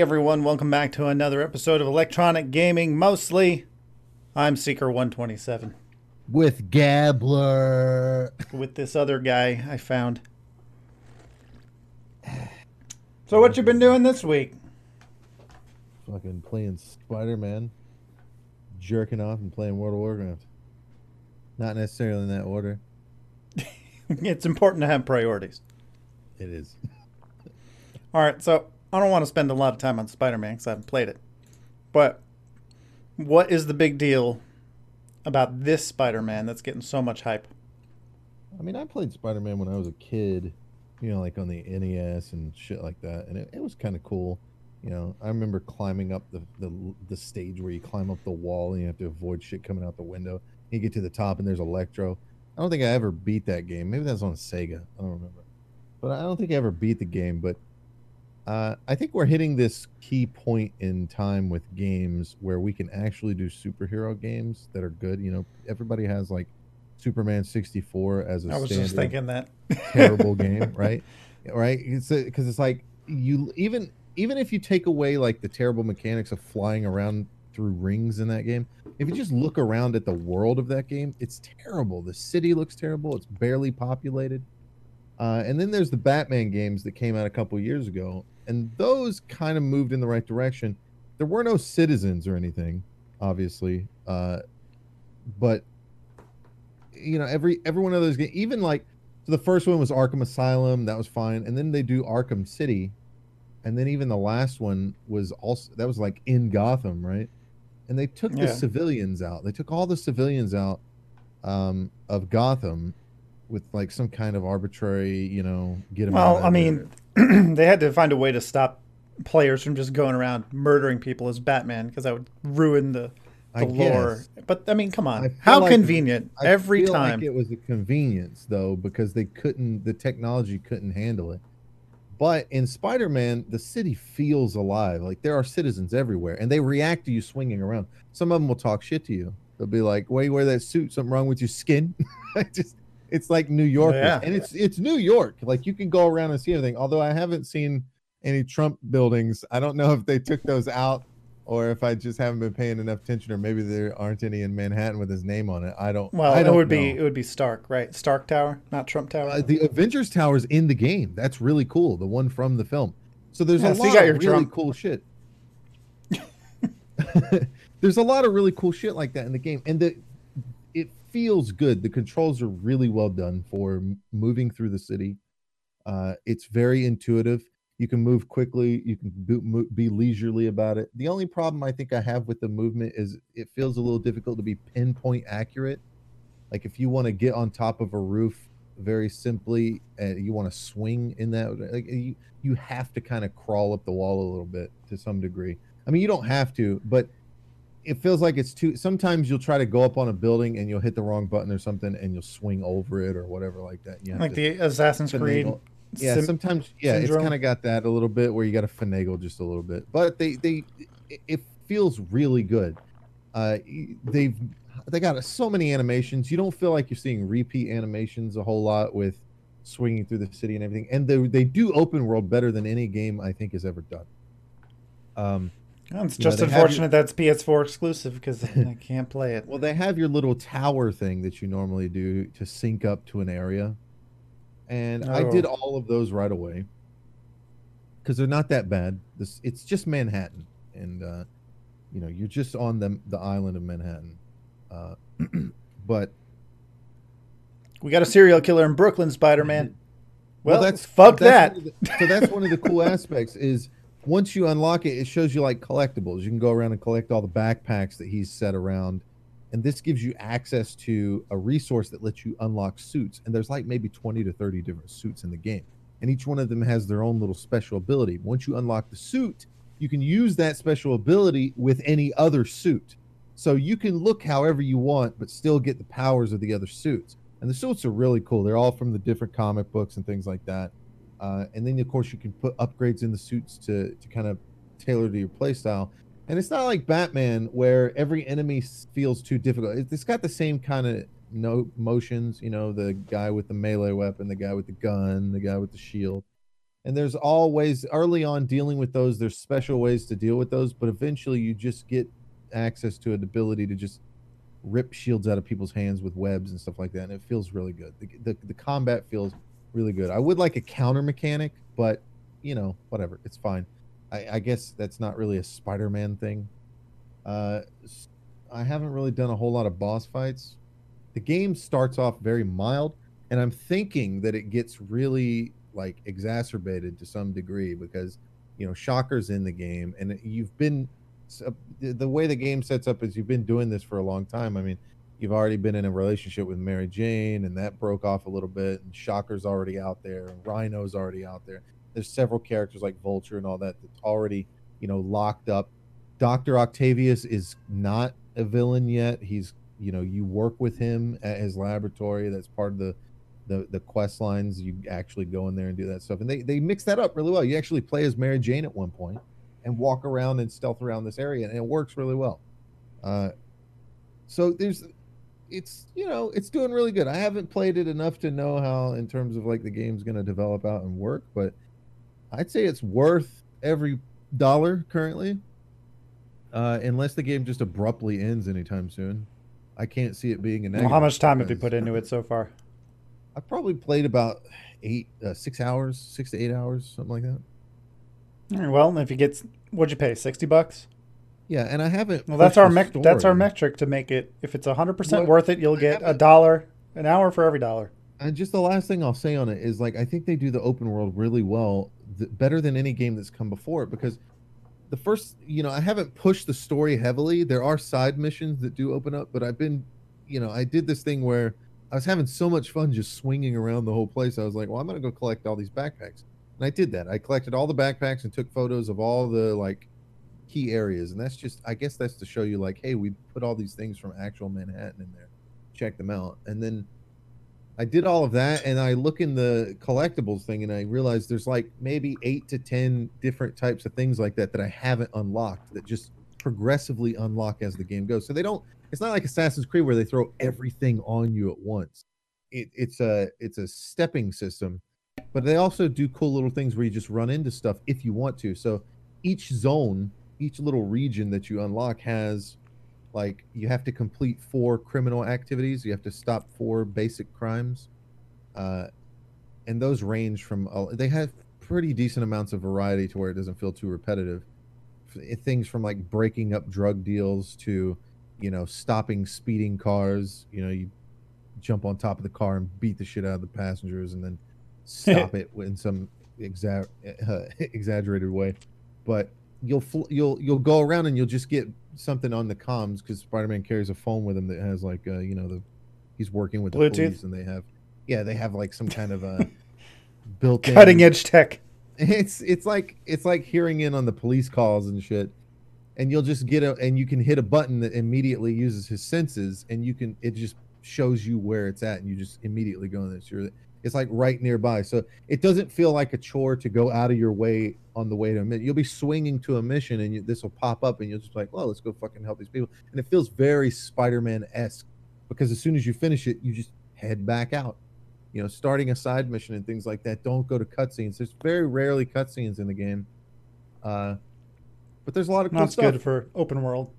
Hey everyone, welcome back to another episode of Electronic Gaming Mostly. I'm Seeker127 with Gabler. with this other guy I found. So what you been doing this week? Fucking playing Spider-Man, jerking off and playing World of Warcraft. Not necessarily in that order. it's important to have priorities. It is. All right, so I don't want to spend a lot of time on Spider-Man because I haven't played it. But what is the big deal about this Spider-Man that's getting so much hype? I mean, I played Spider-Man when I was a kid, you know, like on the NES and shit like that, and it, it was kind of cool. You know, I remember climbing up the, the the stage where you climb up the wall and you have to avoid shit coming out the window. You get to the top and there's Electro. I don't think I ever beat that game. Maybe that's on Sega. I don't remember. But I don't think I ever beat the game. But uh, I think we're hitting this key point in time with games where we can actually do superhero games that are good. You know, everybody has like Superman 64 as a I was just thinking that terrible game, right? Right? It's because it's like you even even if you take away like the terrible mechanics of flying around through rings in that game, if you just look around at the world of that game, it's terrible. The city looks terrible. It's barely populated. Uh, and then there's the Batman games that came out a couple years ago, and those kind of moved in the right direction. There were no citizens or anything, obviously, uh, but you know every every one of those games, even like so the first one was Arkham Asylum, that was fine, and then they do Arkham City, and then even the last one was also that was like in Gotham, right? And they took yeah. the civilians out. They took all the civilians out um, of Gotham with like some kind of arbitrary, you know, get them. Well, I mean, they had to find a way to stop players from just going around murdering people as Batman because that would ruin the the I lore. Guess. But I mean, come on, how like, convenient I every time. Like it was a convenience though because they couldn't, the technology couldn't handle it. But in Spider-Man, the city feels alive. Like there are citizens everywhere, and they react to you swinging around. Some of them will talk shit to you. They'll be like, "Why you wear that suit? Something wrong with your skin?" just it's like New York, yeah. and it's it's New York. Like you can go around and see everything. Although I haven't seen any Trump buildings. I don't know if they took those out or if I just haven't been paying enough attention, or maybe there aren't any in Manhattan with his name on it. I don't. Well, I don't it would know. be it would be Stark, right? Stark Tower, not Trump Tower. Uh, the Avengers Tower is in the game. That's really cool. The one from the film. So there's yeah, a so lot of really Trump. cool shit. there's a lot of really cool shit like that in the game, and the it feels good. The controls are really well done for moving through the city. Uh, it's very intuitive. You can move quickly. You can be leisurely about it. The only problem i think i have with the movement is it feels a little difficult to be pinpoint accurate. Like if you want to get on top of a roof very simply and you want to swing in that like you, you have to kind of crawl up the wall a little bit to some degree. I mean you don't have to but it feels like it's too sometimes you'll try to go up on a building and you'll hit the wrong button or something and you'll swing over it or whatever like that. You like the assassin's creed yeah sim- sometimes yeah syndrome. it's kind of got that a little bit where you got to finagle just a little bit. But they they it feels really good. Uh they've they got so many animations. You don't feel like you're seeing repeat animations a whole lot with swinging through the city and everything. And they, they do open world better than any game i think has ever done. Um it's just know, unfortunate your, that's PS4 exclusive because I can't play it. Well, they have your little tower thing that you normally do to sync up to an area and oh. I did oh. all of those right away because they're not that bad. This it's just Manhattan, and uh, you know you're just on the the island of Manhattan. Uh, but we got a serial killer in Brooklyn, Spider Man. Well, well, that's fuck that's that. The, so that's one of the cool aspects is once you unlock it, it shows you like collectibles. You can go around and collect all the backpacks that he's set around and this gives you access to a resource that lets you unlock suits and there's like maybe 20 to 30 different suits in the game and each one of them has their own little special ability. Once you unlock the suit you can use that special ability with any other suit. So you can look however you want but still get the powers of the other suits and the suits are really cool. They're all from the different comic books and things like that uh, and then of course you can put upgrades in the suits to to kind of tailor to your playstyle and it's not like Batman where every enemy feels too difficult. It's got the same kind of no motions. You know, the guy with the melee weapon, the guy with the gun, the guy with the shield. and there's always early on dealing with those there's special ways to deal with those but eventually you just get access to an ability to just rip shields out of people's hands with webs and stuff like that and it feels really good the, the, the combat feels really good. I would like a counter mechanic but you know whatever it's fine. I, I guess that's not really a spider-man thing. Uh, i haven't really done a whole lot of boss fights. The game starts off very mild and i'm thinking that it gets really like exacerbated to some degree because you know shockers in the game and you've been the way the game sets up is you've been doing this for a long time. I mean you've already been in a relationship with mary jane and that broke off a little bit and shocker's already out there and rhino's already out there there's several characters like vulture and all that that's already you know locked up dr octavius is not a villain yet he's you know you work with him at his laboratory that's part of the the the quest lines. You actually go in there and do that stuff, and they they mix that up really well. You actually play as Mary Jane at one point and walk around and stealth around this area, and it works really well. Uh, so there's it's you know it's doing really good. I haven't played it enough to know how in terms of like the game's going to develop out and work, but I'd say it's worth every dollar currently. Uh, unless the game just abruptly ends anytime soon, I can't see it being a negative. Well, how much time have you put into it so far? I've probably played about eight, uh, six hours, six to eight hours, something like that. All right, well, if you get, what'd you pay? Sixty bucks. Yeah, and I haven't. Well, that's our mec- That's our metric to make it. If it's hundred percent worth it, you'll get a dollar an hour for every dollar. And just the last thing I'll say on it is like I think they do the open world really well, th- better than any game that's come before it because the first, you know, I haven't pushed the story heavily. There are side missions that do open up, but I've been, you know, I did this thing where I was having so much fun just swinging around the whole place. I was like, well, I'm going to go collect all these backpacks. And I did that. I collected all the backpacks and took photos of all the like key areas. And that's just, I guess that's to show you like, hey, we put all these things from actual Manhattan in there. Check them out. And then I did all of that and I look in the collectibles thing and I realized there's like maybe eight to 10 different types of things like that that I haven't unlocked that just progressively unlock as the game goes. So they don't it's not like Assassin's Creed where they throw everything on you at once. It, it's a it's a stepping system, but they also do cool little things where you just run into stuff if you want to. So each zone, each little region that you unlock has like you have to complete four criminal activities. You have to stop four basic crimes, uh, and those range from uh, they have pretty decent amounts of variety to where it doesn't feel too repetitive. Things from like breaking up drug deals to you know, stopping speeding cars. You know, you jump on top of the car and beat the shit out of the passengers, and then stop it in some exa- uh, exaggerated way. But you'll fl- you'll you'll go around and you'll just get something on the comms because Spider-Man carries a phone with him that has like uh, you know the he's working with the police and they have yeah they have like some kind of a built cutting edge tech. It's it's like it's like hearing in on the police calls and shit and you'll just get a and you can hit a button that immediately uses his senses and you can it just shows you where it's at and you just immediately go in there. It's like right nearby so it doesn't feel like a chore to go out of your way on the way to a mission you'll be swinging to a mission and this will pop up and you'll just be like well let's go fucking help these people and it feels very spider-man-esque because as soon as you finish it you just head back out you know starting a side mission and things like that don't go to cutscenes there's very rarely cutscenes in the game uh but there's a lot of cool That's stuff. good for open world.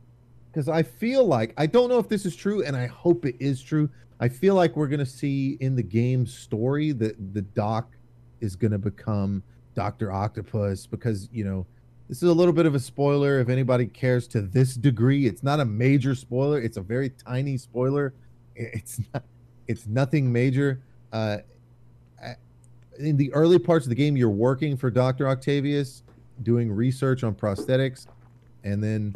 Because I feel like I don't know if this is true, and I hope it is true. I feel like we're gonna see in the game story that the Doc is gonna become Doctor Octopus because you know this is a little bit of a spoiler if anybody cares to this degree. It's not a major spoiler. It's a very tiny spoiler. It's not. It's nothing major. Uh, in the early parts of the game, you're working for Doctor Octavius, doing research on prosthetics, and then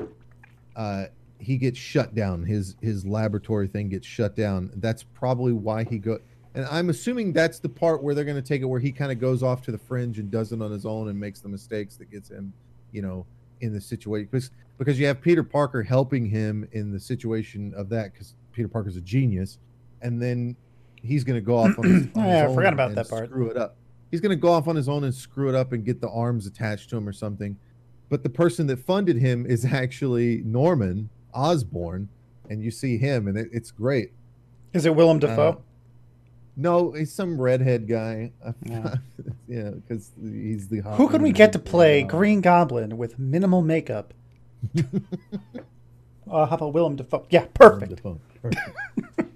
uh, he gets shut down. His his laboratory thing gets shut down. That's probably why he go. And I'm assuming that's the part where they're going to take it where he kind of goes off to the fringe and does it on his own and makes the mistakes that gets him, you know, in the situation. Because because you have Peter Parker helping him in the situation of that because Peter Parker's a genius, and then he's going to go off on his, on yeah, I forgot about that part. Screw it up he's going to go off on his own and screw it up and get the arms attached to him or something. But the person that funded him is actually Norman Osborn, and you see him, and it, it's great. Is it Willem uh, Dafoe? No, he's some redhead guy. Yeah, because yeah, he's the. Who could we get to play Green Goblin with minimal makeup? uh, how about Willem Dafoe? Yeah, perfect. perfect.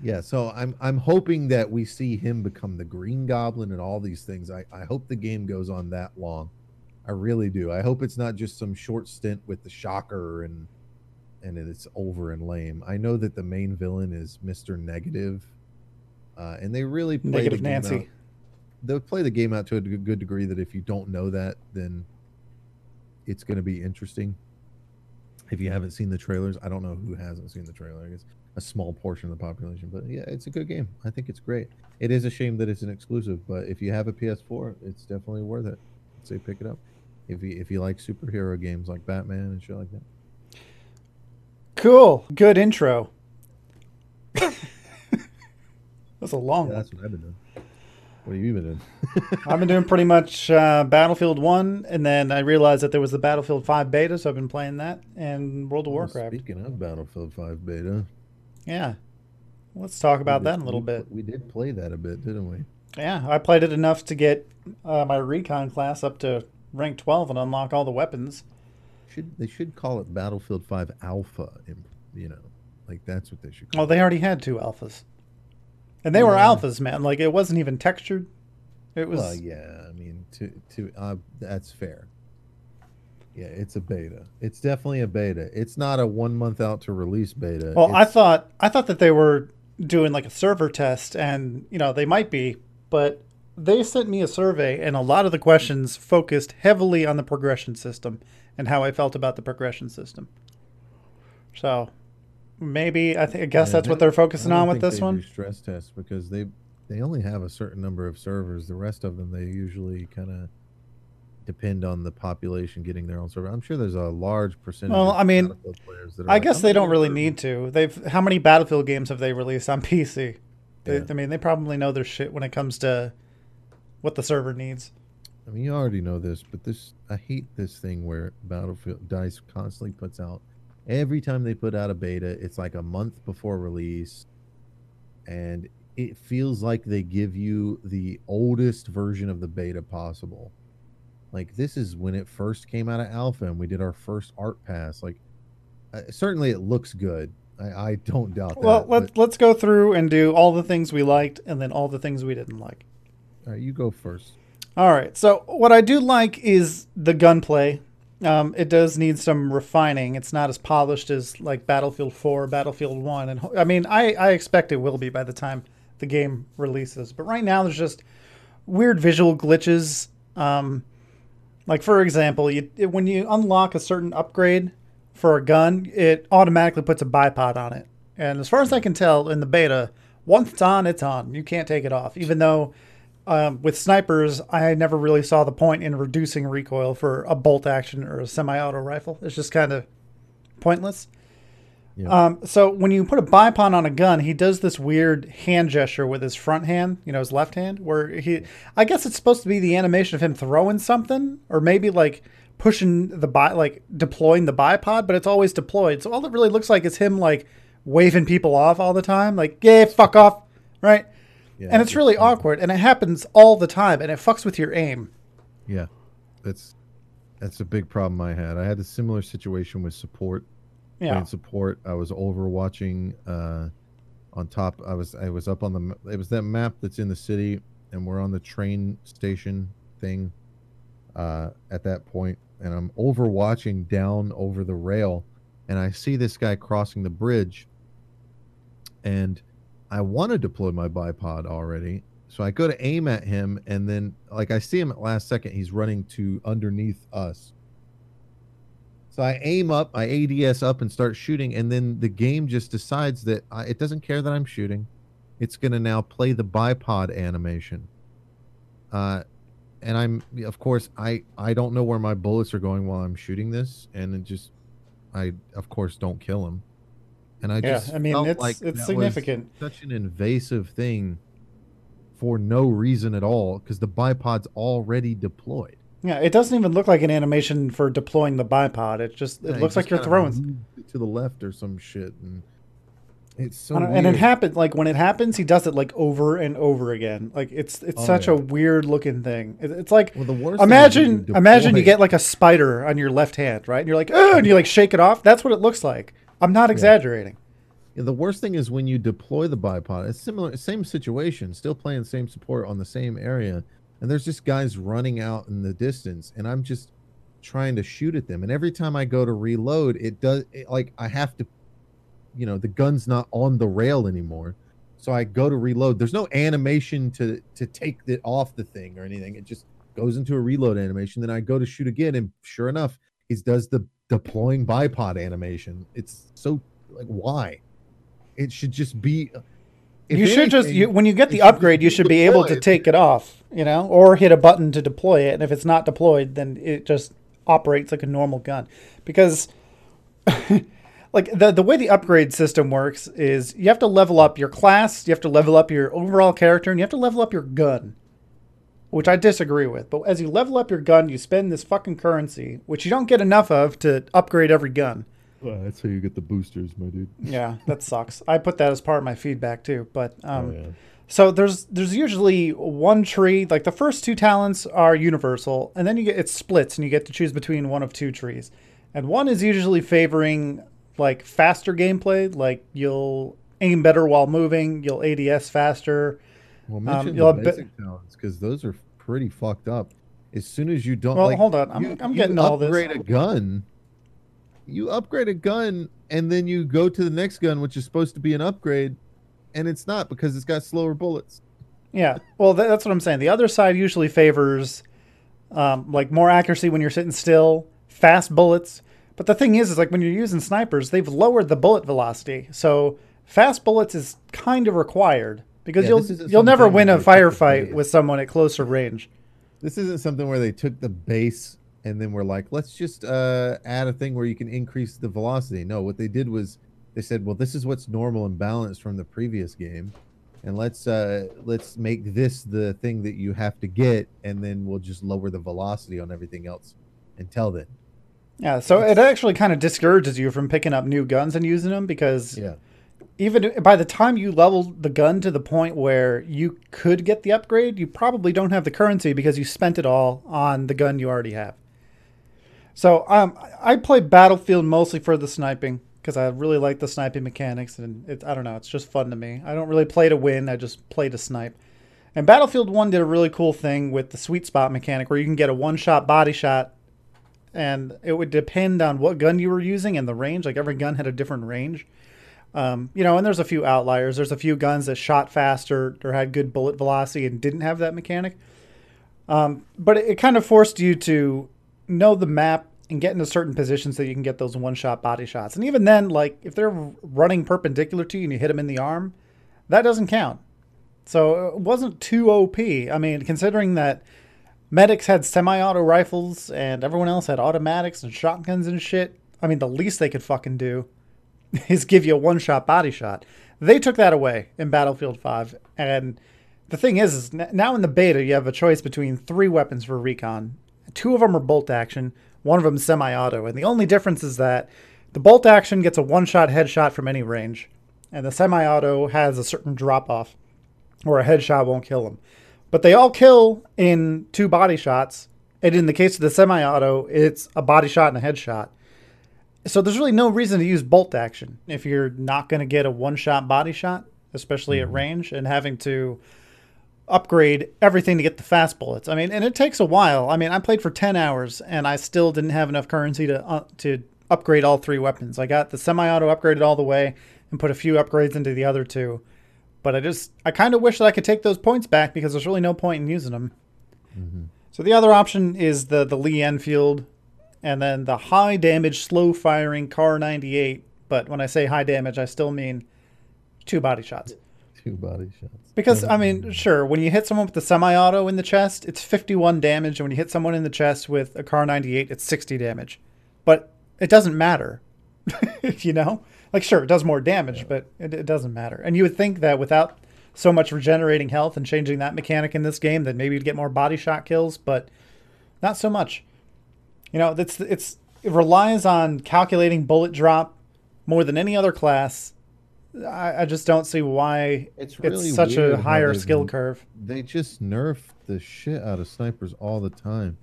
yeah, so I'm I'm hoping that we see him become the Green Goblin and all these things. I I hope the game goes on that long. I really do. I hope it's not just some short stint with the Shocker and and it's over and lame. I know that the main villain is Mister Negative, uh, and they really play Negative the Nancy. Out, they play the game out to a good degree. That if you don't know that, then it's going to be interesting. If you haven't seen the trailers, I don't know who hasn't seen the trailer. I guess a small portion of the population, but yeah, it's a good game. I think it's great. It is a shame that it's an exclusive, but if you have a PS4, it's definitely worth it. I'd say pick it up if you if you like superhero games like Batman and shit like that. Cool. Good intro. that's a long yeah, one. That's what I've been doing. What have you been doing? I've been doing pretty much uh, Battlefield 1, and then I realized that there was the Battlefield 5 beta, so I've been playing that, and World of oh, Warcraft. Speaking of Battlefield 5 beta. Yeah. Let's talk about did, that in a little we, bit. We did play that a bit, didn't we? Yeah, I played it enough to get uh, my recon class up to rank 12 and unlock all the weapons. Should They should call it Battlefield 5 Alpha, you know, like that's what they should call Oh, they already had two alphas. And they yeah. were alphas, man. Like it wasn't even textured. It was. Well, yeah. I mean, to to uh, that's fair. Yeah, it's a beta. It's definitely a beta. It's not a one month out to release beta. Well, it's... I thought I thought that they were doing like a server test, and you know they might be, but they sent me a survey, and a lot of the questions focused heavily on the progression system and how I felt about the progression system. So maybe I think I guess yeah, that's what they're focusing on with this one. stress tests because they they only have a certain number of servers. The rest of them they usually kind of depend on the population getting their own server. I'm sure there's a large percentage. Well, I mean, I like, guess they don't really need to. They've how many Battlefield games have they released on PC? They, yeah. I mean, they probably know their shit when it comes to what the server needs. I mean, you already know this, but this I hate this thing where Battlefield Dice constantly puts out every time they put out a beta, it's like a month before release, and it feels like they give you the oldest version of the beta possible. Like this is when it first came out of alpha, and we did our first art pass. Like, uh, certainly it looks good. I, I don't doubt that. Well, let's let's go through and do all the things we liked, and then all the things we didn't like. All right, you go first. All right. So what I do like is the gunplay. Um, it does need some refining. It's not as polished as like Battlefield 4, Battlefield 1, and I mean, I, I expect it will be by the time the game releases. But right now, there's just weird visual glitches. Um, like for example, you, when you unlock a certain upgrade for a gun, it automatically puts a bipod on it. And as far as I can tell, in the beta, once it's on, it's on. You can't take it off, even though um, with snipers, I never really saw the point in reducing recoil for a bolt action or a semi-auto rifle. It's just kind of pointless. Yeah. Um, so when you put a bipod on a gun, he does this weird hand gesture with his front hand, you know, his left hand, where he, I guess it's supposed to be the animation of him throwing something, or maybe like pushing the bi, like deploying the bipod, but it's always deployed. So all it really looks like is him like waving people off all the time, like yeah, fuck off, right? Yeah, and it's really awkward, and it happens all the time, and it fucks with your aim. Yeah, that's that's a big problem I had. I had a similar situation with support. Yeah, support. I was overwatching uh, on top. I was I was up on the. It was that map that's in the city, and we're on the train station thing. Uh, at that point, and I'm overwatching down over the rail, and I see this guy crossing the bridge, and I want to deploy my bipod already. So I go to aim at him, and then like I see him at last second, he's running to underneath us. So I aim up, I ADS up and start shooting, and then the game just decides that I, it doesn't care that I'm shooting. It's going to now play the bipod animation. Uh, and I'm of course I I don't know where my bullets are going while I'm shooting this, and it just I of course don't kill him. And I yeah, just I mean it's like it's significant. such an invasive thing for no reason at all because the bipod's already deployed. Yeah, it doesn't even look like an animation for deploying the bipod. It just it yeah, looks like you're throwing to the left or some shit. And It's so and it happens like when it happens, he does it like over and over again. Like it's it's Oh, such yeah. a weird looking thing. It- it's like Well, the worst thing is when imagine you imagine you get like a spider on your left hand, right? And you're like, oh, and you like shake it off. That's what it looks like. I'm not exaggerating. Yeah, the worst thing is when you deploy the bipod. It's similar, same situation, still playing the same support on the same area, and there's just guys running out in the distance, and I'm just trying to shoot at them. And every time I go to reload, it does it, like I have to, you know, the gun's not on the rail anymore, so I go to reload. There's no animation to to take it off the thing or anything. It just goes into a reload animation. Then I go to shoot again, and sure enough, he does the deploying bipod animation. It's so like why? It should just be. if you should just you, when you get the upgrade, you should be able to take it off, you know, or hit a button to deploy it. And if it's not deployed, then it just operates like a normal gun. Because like the the way the upgrade system works is you have to level up your class, you have to level up your overall character, and you have to level up your gun. Which I disagree with. But as you level up your gun, you spend this fucking currency, which you don't get enough of to upgrade every gun. Well, that's how you get the boosters, my dude. Yeah, that sucks. I put that as part of my feedback too. But um, oh yeah. so there's there's usually one tree. Like the first two talents are universal, and then you get it splits, and you get to choose between one of two trees. And one is usually favoring like faster gameplay, like you'll aim better while moving, you'll ADS faster. Well, mention you'll the basic talents because those are pretty fucked up. As soon as you don't, Well, like, hold on, I'm- you- I'm you getting all this. Upgrade a gun. You upgrade a gun, and then you go to the next gun, which is supposed to be an upgrade, and it's not because it's got slower bullets. Yeah, well, that's what I'm saying. The other side usually favors um, like more accuracy when you're sitting still, fast bullets. But the thing is, is like when you're using snipers, they've lowered the bullet velocity, so fast bullets is kind of required because Yeah, you'll you'll never win a where they took the firefight with someone at closer range. This isn't something where they took the base and then we're like, let's just uh, add a thing where you can increase the velocity. No, what they did was they said, well, this is what's normal and balanced from the previous game, and let's uh, let's make this the thing that you have to get, and then we'll just lower the velocity on everything else until then. Yeah, so it actually kind of discourages you from picking up new guns and using them because Yeah, even by the time you level the gun to the point where you could get the upgrade, you probably don't have the currency because you spent it all on the gun you already have. So um, I play Battlefield mostly for the sniping because I really like the sniping mechanics, and it, I don't know, it's just fun to me. I don't really play to win; I just play to snipe. And Battlefield One did a really cool thing with the sweet spot mechanic, where you can get a one-shot body shot, and it would depend on what gun you were using and the range. Like every gun had a different range. Um, you know, and there's a few outliers. There's a few guns that shot faster or had good bullet velocity and didn't have that mechanic. Um, but it, it kind of forced you to know the map and get into certain positions so you can get those one shot body shots. And even then, like if they're running perpendicular to you and you hit them in the arm, that doesn't count. So it wasn't too OP. I mean, considering that medics had semi auto rifles and everyone else had automatics and shotguns and shit, I mean, the least they could fucking do is give you a one shot body shot. They took that away in Battlefield 5. And the thing is, is now in the beta, you have a choice between three weapons for recon. Two of them are bolt action, one of them semi auto. And the only difference is that the bolt action gets a one shot headshot from any range, and the semi auto has a certain drop off where a headshot won't kill them. But they all kill in two body shots. And in the case of the semi auto, it's a body shot and a headshot. So there's really no reason to use bolt action if you're not going to get a one shot body shot, especially at range, and having to upgrade everything to get the fast bullets. I mean, and it takes a while. I mean, I played for 10 hours and I still didn't have enough currency to uh, to upgrade all three weapons. I got the semi-auto upgraded all the way and put a few upgrades into the other two. But I just I kind of wish that I could take those points back because there's really no point in using them. So the other option is the the Lee Enfield and then the high damage slow firing Kar 98, but when I say high damage, I still mean two body shots. two body shots. Because I mean, mm-hmm. sure, when you hit someone with the semi-auto in the chest, it's 51 damage, and when you hit someone in the chest with a Kar 98, it's 60 damage. But it doesn't matter, you know. Like, sure, it does more damage, but it, it doesn't matter. And you would think that without so much regenerating health and changing that mechanic in this game, that maybe you'd get more body shot kills, but not so much. You know, it's it's it relies on calculating bullet drop more than any other class I, I just don't see why It's it's, such a higher skill curve. They just nerf the shit out of snipers all the time.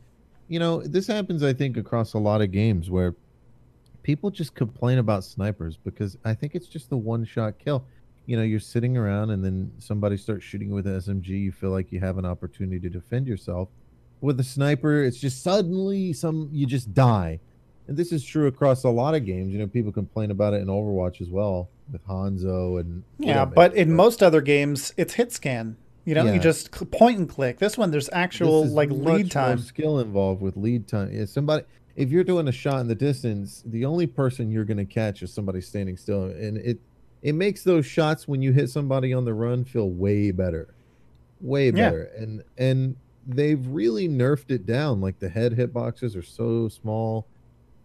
You know, this happens, I think, across a lot of games where people just complain about snipers because I think it's just the one shot kill. You know, you're sitting around and then somebody starts shooting with an SMG. You feel like you have an opportunity to defend yourself. With a sniper, it's just suddenly some you just die. And this is true across a lot of games. You know, people complain about it in Overwatch as well with Hanzo and Yeah, but in most other games, it's hit scan. You know, Yeah. you just point and click. This one, there's actual like lead time. skill involved with lead time. Yeah, somebody, if you're doing a shot in the distance, the only person you're going to catch is somebody standing still, and it it makes those shots when you hit somebody on the run feel way better, way Yeah. better. And and they've really nerfed it down. Like the head hitboxes are so small.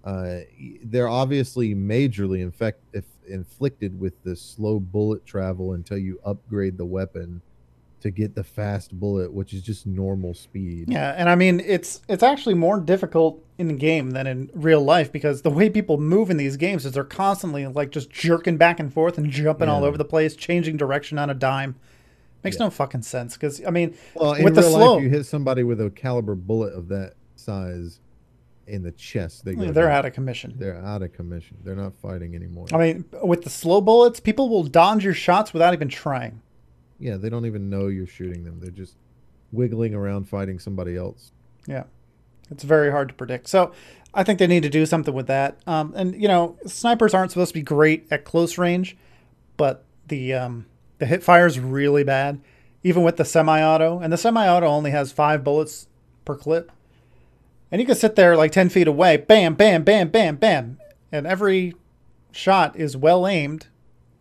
Uh, they're obviously majorly infect if inflicted with the slow bullet travel until you upgrade the weapon to get the fast bullet, which is just normal speed. Yeah, and I mean it's it's actually more difficult in the game than in real life because the way people move in these games is they're constantly like just jerking back and forth and jumping all over the place, changing direction on a dime. Makes Yeah. no fucking sense because I mean Well, in with the real slow, life, you hit somebody with a caliber bullet of that size in the chest, they go they're down. out of commission. They're out of commission. They're not fighting anymore. I mean, with the slow bullets, people will dodge your shots without even trying. yeah, they don't even know you're shooting them. They're just wiggling around fighting somebody else. Yeah, it's very hard to predict. So I think they need to do something with that. Um, and you know, snipers aren't supposed to be great at close range, but the um, the hip fire is really bad, even with the semi-auto. And the semi-auto only has five bullets per clip, and you can sit there like ten feet away, bam, bam, bam, bam, bam, and every shot is well aimed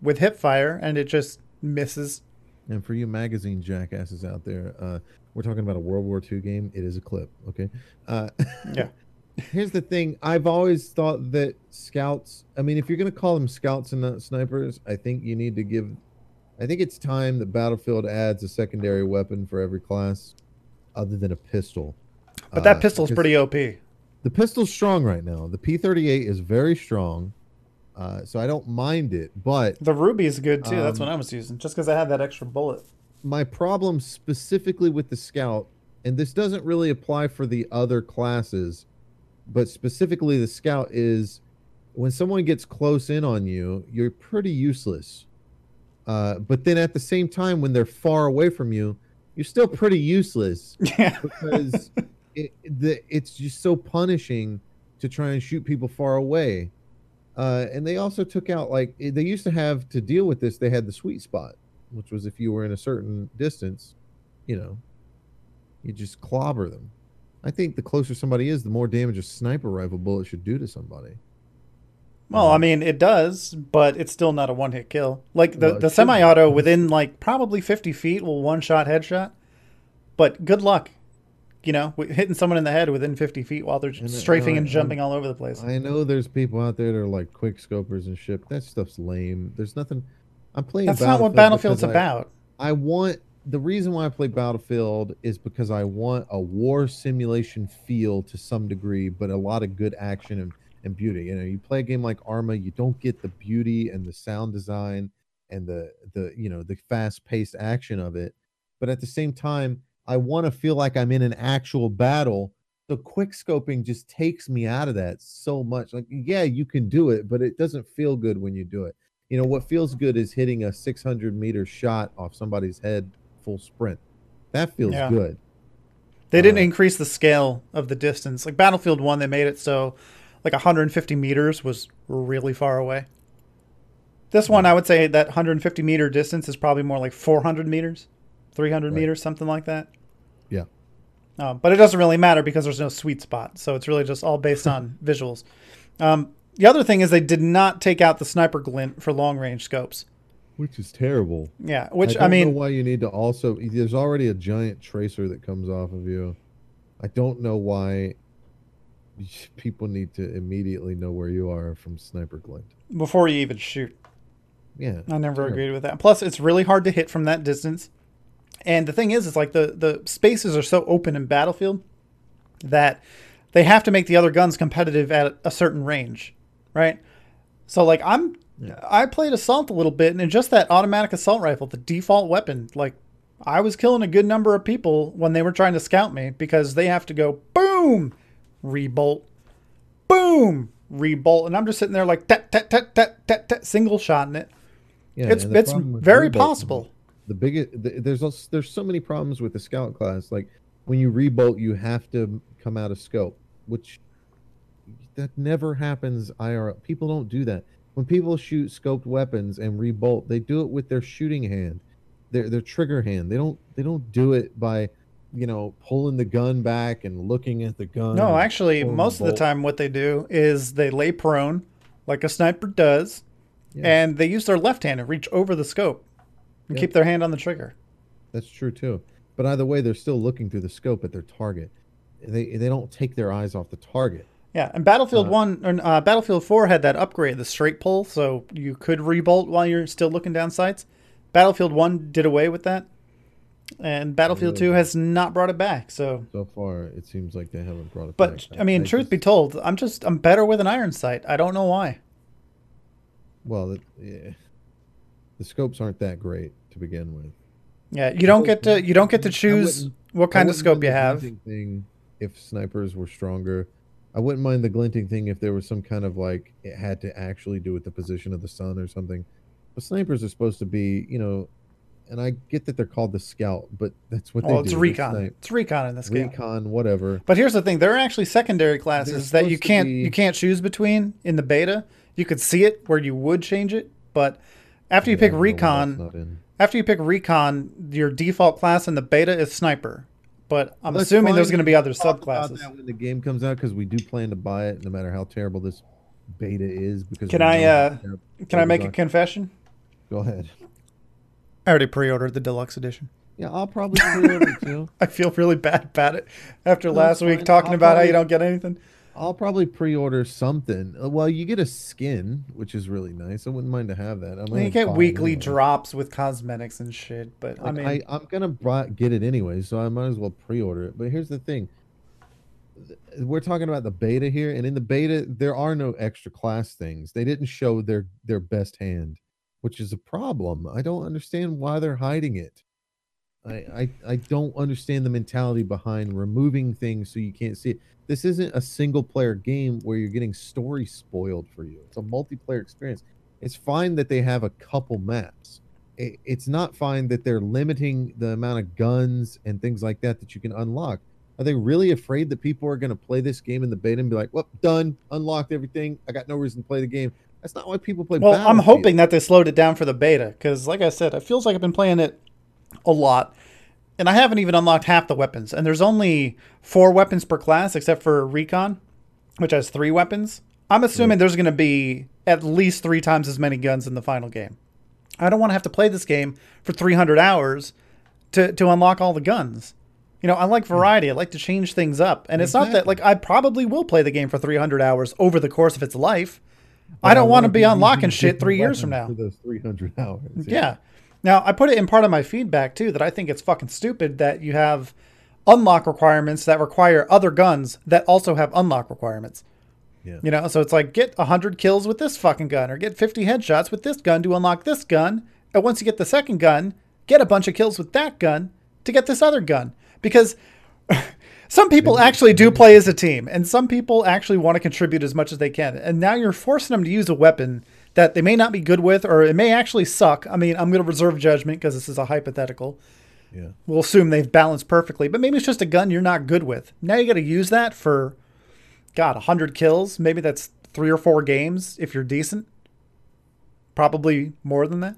with hip fire, and it just misses. And for you magazine jackasses out there, uh, we're talking about a World War II game. It is a clip, okay? Uh, Yeah. Here's the thing. I've always thought that scouts. I mean, if you're going to call them scouts and not snipers, I think you need to give. I think it's time that Battlefield adds a secondary weapon for every class, other than a pistol. But that Uh, pistol's pretty OP. The pistol's strong right now. The P38 is very strong, uh, so I don't mind it. But The ruby is good too. That's Um, what I was using, just because I had that extra bullet. my problem specifically with the scout, and this doesn't really apply for the other classes, but specifically the scout is when someone gets close in on you, you're pretty useless. Uh, but then at the same time, when they're far away from you, you're still pretty useless Yeah. because it, the, it's just so punishing to try and shoot people far away. Uh, and they also took out like eh, they used to have to deal with this. They had the sweet spot, which was if you were in a certain distance, you know, you just clobber them. I think the closer somebody is, the more damage a sniper rifle bullet should do to somebody. Well, I mean, it does, but it's still not a one hit kill. Like the, Well, the semi auto within like probably 50 feet will one shot headshot. But good luck, you know, hitting someone in the head within 50 feet while they're And, uh, strafing and I- jumping all over the place. I know there's people out there that are like quick scopers and shit. That stuff's lame. There's nothing. I'm playing. That's not what Battlefield's I- about. I want the reason why I play Battlefield is because I want a war simulation feel to some degree, but a lot of good action and, and beauty. You know, you play a game like Arma, you don't get the beauty and the sound design and the the you know the fast paced action of it. But at the same time, I want to feel like I'm in an actual battle. So quick scoping just takes me out of that so much. Like, yeah, you can do it, but it doesn't feel good when you do it. You know, what feels good is hitting a 600 meter shot off somebody's head full sprint. That feels Yeah. good. They didn't uh, increase the scale of the distance. Like Battlefield 1, they made it so like 150 meters was really far away. This one, I would say that 150 meter distance is probably more like 400 meters, 300 Right. meters, something like that. Yeah. Uh, but it doesn't really matter because there's no sweet spot. So it's really just all based on visuals. Um, the other thing is they did not take out the sniper glint for long range scopes. Which is terrible. Yeah, which I, don't mean, know why you need to also. There's already a giant tracer that comes off of you. I don't know why people need to immediately know where you are from sniper glint. before you even shoot. Yeah, I never Sure. agreed with that. Plus, it's really hard to hit from that distance. And the thing is, it's like the the spaces are so open in Battlefield that they have to make the other guns competitive at a certain range, right? So like I'm I played assault a little bit, and just that automatic assault rifle, the default weapon, like I was killing a good number of people when they were trying to scout me because they have to go boom, rebolt, boom, rebolt, and I'm just sitting there like tat tat tat tat tat, tat single shotting it. Yeah, it's it's very rebolt- possible. The biggest the, there's also, there's so many problems with the scout class. Like when you rebolt, you have to come out of scope, which that never happens. IRL people don't do that. When people shoot scoped weapons and rebolt, they do it with their shooting hand, their their trigger hand. They don't they don't do it by you know pulling the gun back and looking at the gun. No, actually, most of the time, what they do is they lay prone, like a sniper does, Yeah. and they use their left hand and reach over the scope and Yeah. keep their hand on the trigger. That's true too. But either way, they're still looking through the scope at their target. They they don't take their eyes off the target. Yeah, and Battlefield Uh, One or uh, Battlefield Four had that upgrade, the straight pull, so you could rebolt while you're still looking down sights. Battlefield One did away with that, and Battlefield Two has not brought it back. So, So far, it seems like they haven't brought it but back. But I mean, truth be told, I'm just I'm better with an iron sight. I don't know why. well, it, yeah. the scopes aren't that great to begin with. Yeah, you don't get to you don't get to choose what kind of scope you have. Thing if snipers were stronger, I wouldn't mind the glinting thing if there was some kind of like it had to actually do with the position of the sun or something. But snipers are supposed to be, you know, and I get that they're called the scout, but that's what Well, they it's do. Recon. snipe. It's recon in this game. recon, whatever. But here's the thing: there are actually secondary classes that you can't be- you can't choose between in the beta. You could see it where you would change it, but after you Yeah, pick I don't know why recon, that's not in. after you pick recon, your default class in the beta is sniper. But I'm Let's assuming there's going to be other subclasses. that when the game comes out because we do plan to buy it, no matter how terrible this beta is. Because Can I, uh, Can I make a confession? Go ahead. I already pre-ordered the deluxe edition. Yeah, I'll probably pre-order it too. I feel really bad about it after No, last week talking I'll about how you don't get anything. I'll probably pre-order something. Uh, Well, you get a skin, which is really nice. I wouldn't mind to have that. I'm I you get weekly anyway. drops with cosmetics and shit, but I mean, I, I'm gonna buy, get it anyway, so I might as well pre-order it. But here's the thing: we're talking about the beta here, and in the beta, there are no extra class things. They didn't show their their best hand, which is a problem. I don't understand why they're hiding it. I I, I don't understand the mentality behind removing things so you can't see it. This isn't a single player game where you're getting story spoiled for you. It's a multiplayer experience. It's fine that they have a couple maps it- it's not fine that they're limiting the amount of guns and things like that that you can unlock. Are they really afraid that people are going to play this game in the beta and be like, "Well, done, unlocked everything. I got no reason to play the game." That's not why people play. Well, I'm hoping that they slowed it down for the beta because, like I said, it feels like I've been playing it a lot, and I haven't even unlocked half the weapons. And there's only four weapons per class, except for Recon, which has three weapons. I'm assuming mm. there's going to be at least three times as many guns in the final game. I don't want to have to play this game for 300 hours to to unlock all the guns. You know, I like mm. variety. I like to change things up, and it's not that like I probably will play the game for 300 hours over the course of its life. I don't want to be unlocking shit three years from now. those 300 hours. Yeah. Now, I put it in part of my feedback too that I think it's fucking stupid that you have unlock requirements that require other guns that also have unlock requirements. Yeah. You know, so it's like get 100 kills with this fucking gun or get 50 headshots with this gun to unlock this gun. And once you get the second gun, get a bunch of kills with that gun to get this other gun. Because some people actually do play as a team and some people actually want to contribute as much as they can. And now you're forcing them to use a weapon that they may not be good with or it may actually suck. I mean, I'm going to reserve judgment because this is a hypothetical. Yeah. We'll assume they've balanced perfectly, but maybe it's just a gun you're not good with. Now you got to use that for, God, 100 kills. Maybe that's three or four games if you're decent. Probably more than that.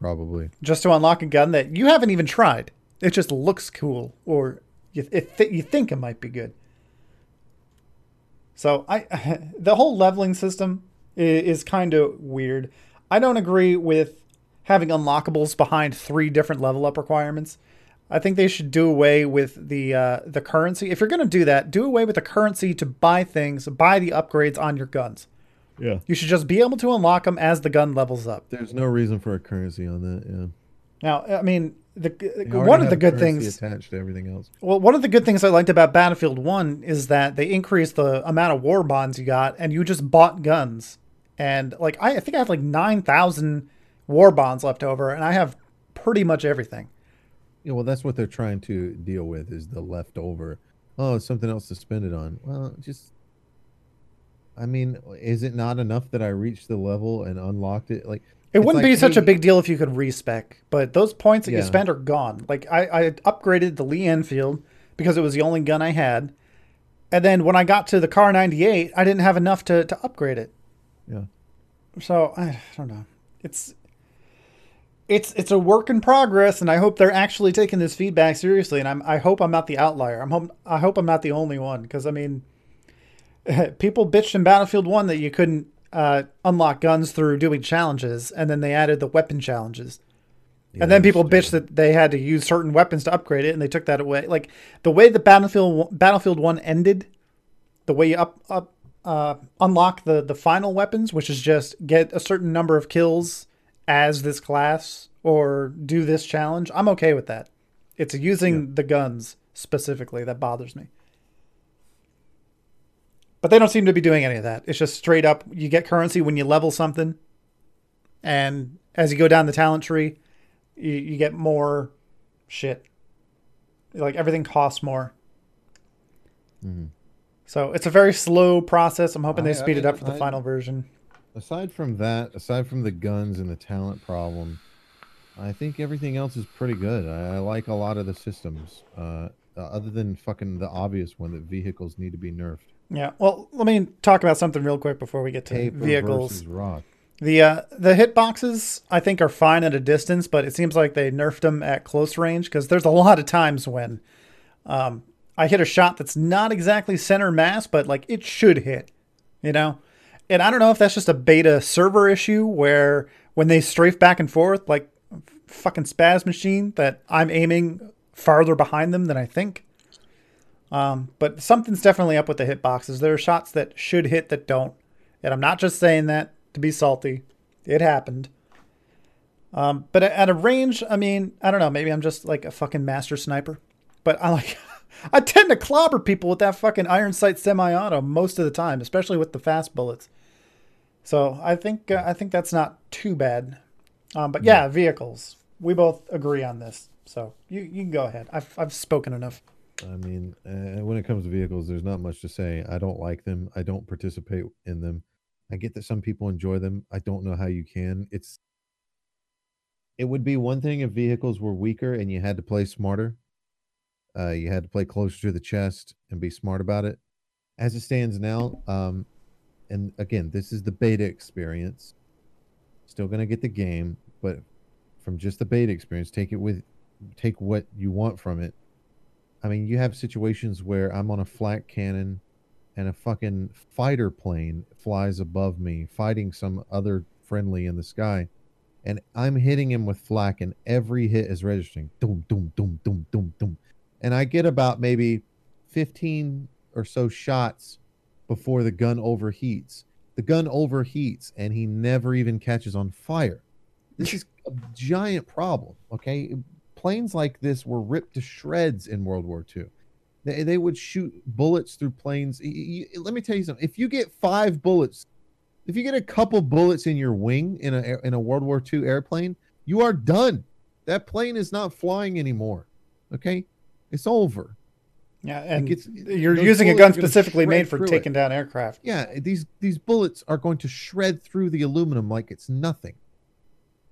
Probably. Just to unlock a gun that you haven't even tried. It just looks cool, or you, th- you think it might be good. So I, the whole leveling system is, is kind of weird. I don't agree with having unlockables behind three different level up requirements. I think they should do away with the uh, the currency. If you're going to do that, do away with the currency to buy things, buy the upgrades on your guns. Yeah. You should just be able to unlock them as the gun levels up. There's no reason for a currency on that. Yeah. Now, I mean, the one of the good things. attached to everything else. Well, one of the good things I liked about Battlefield 1 is that they increased the amount of war bonds you got and you just bought guns and like I, I think I have like nine thousand war bonds left over, and I have pretty much everything. Yeah, well, that's what they're trying to deal with is the leftover. Oh, something else to spend it on. Well, just, I mean, is it not enough that I reached the level and unlocked it? Like, It it's wouldn't like, be such a big deal if you could respec, but those points that you Yeah. spent are gone. Like I, I upgraded the Lee Enfield because it was the only gun I had, and then when I got to the Kar 98, I didn't have enough to to upgrade it. Yeah. So I don't know. It's it's it's a work in progress, and I hope they're actually taking this feedback seriously. And I'm I hope I'm not the outlier. I'm hope I hope I'm not the only one because I mean, people bitched in Battlefield One that you couldn't uh, unlock guns through doing challenges, and then they added the weapon challenges. Yeah, and then people bitched that they had to use certain weapons to upgrade it, and they took that away. Like the way the Battlefield Battlefield One ended, the way you up up uh, unlock the the final weapons, which is just get a certain number of kills as this class or do this challenge. I'm okay with that. It's using the guns specifically that bothers me. But they don't seem to be doing any of that. It's just straight up you get currency when you level something. And as you go down the talent tree, you, you get more shit. Like everything costs more. Mhm. So it's a very slow process. I'm hoping they I- speed it up for the I- final version. Aside from that, aside from the guns and the talent problem, I think everything else is pretty good. I, I like a lot of the systems, uh, other than fucking the obvious one that vehicles need to be nerfed. Yeah. Well, let me talk about something real quick before we get to Paper vehicles. The uh, the hitboxes I think are fine at a distance, but it seems like they nerfed them at close range because there's a lot of times when um, I hit a shot that's not exactly center mass, but like it should hit, you know. And I don't know if that's just a beta server issue where when they strafe back and forth like fucking spaz machine that I'm aiming farther behind them than I think. Um, but something's definitely up with the hitboxes. There are shots that should hit that don't. And I'm not just saying that to be salty. It happened. Um, but at a range, I mean, I don't know. Maybe I'm just like a fucking master sniper. But I like, I tend to clobber people with that fucking iron sight semi-auto most of the time, especially with the fast bullets. So I think uh, I think that's not too bad. Um, but yeah, vehicles. We both agree on this. So you you can go ahead. I've I've spoken enough. I mean, uh, when it comes to vehicles, there's not much to say. I don't like them. I don't participate in them. I get that some people enjoy them. I don't know how you can. It's it would be one thing if vehicles were weaker and you had to play smarter. Uh, you had to play closer to the chest and be smart about it. As it stands now, um, and again, this is the beta experience. Still gonna get the game, but from just the beta experience, take it with, take what you want from it. I mean, you have situations where I'm on a flak cannon and a fucking fighter plane flies above me, fighting some other friendly in the sky. And I'm hitting him with flak, and every hit is registering. Doom, doom, doom, doom, doom, doom. And I get about maybe 15 or so shots before the gun overheats. The gun overheats, and he never even catches on fire. This is a giant problem, okay? Planes like this were ripped to shreds in World War II. They, they would shoot bullets through planes. Y- y- let me tell you something. If you get five bullets, if you get a couple bullets in your wing in a in a World War II airplane, you are done. That plane is not flying anymore. Okay, it's over. Yeah, and gets- you're using a gun specifically made for through it. taking down aircraft. Yeah, these these bullets are going to shred through the aluminum like it's nothing.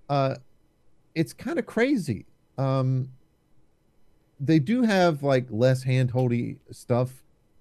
Uh, it's kind of crazy. Um, they do have like less handholdy stuff,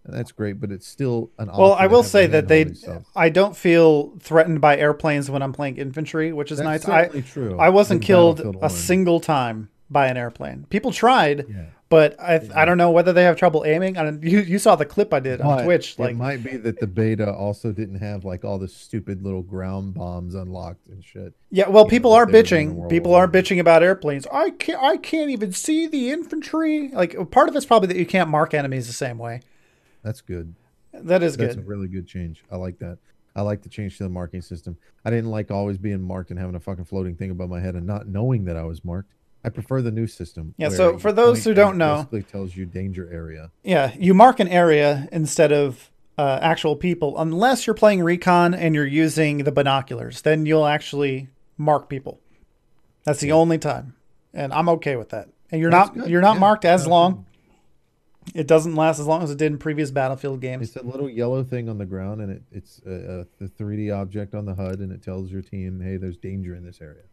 and that's great. But it's still an. Well, I will say that they. stuff. I don't feel threatened by airplanes when I'm playing infantry, which is That's nice. I true. I wasn't killed a single time by an airplane. People tried, Yeah. but I I don't know whether they have trouble aiming. I don't, you you saw the clip I did on Twitch. it might be that the beta also didn't have like all the stupid little ground bombs unlocked and shit. Yeah, well, you people know, are they were doing in bitching. People War are bitching about airplanes. I can't. I can't even see the infantry. Like part of it's probably that you can't mark enemies the same way. That's good. That is That's good. That's a really good change. I like that. I like the change to the marking system. I didn't like always being marked and having a fucking floating thing above my head and not knowing that I was marked. I prefer the new system. Yeah, so for those who don't know- basically tells you danger area. Yeah, you mark an area instead of uh, actual people unless you're playing recon and you're using the binoculars. Then you'll actually mark people. That's the only time, and I'm okay with that. And you're That's not good, you're not yeah. marked as long. It doesn't last as long as it did in previous Battlefield games. It's a little yellow thing on the ground, and it, it's uh, the 3D object on the HUD, and it tells your team, "Hey, there's danger in this area."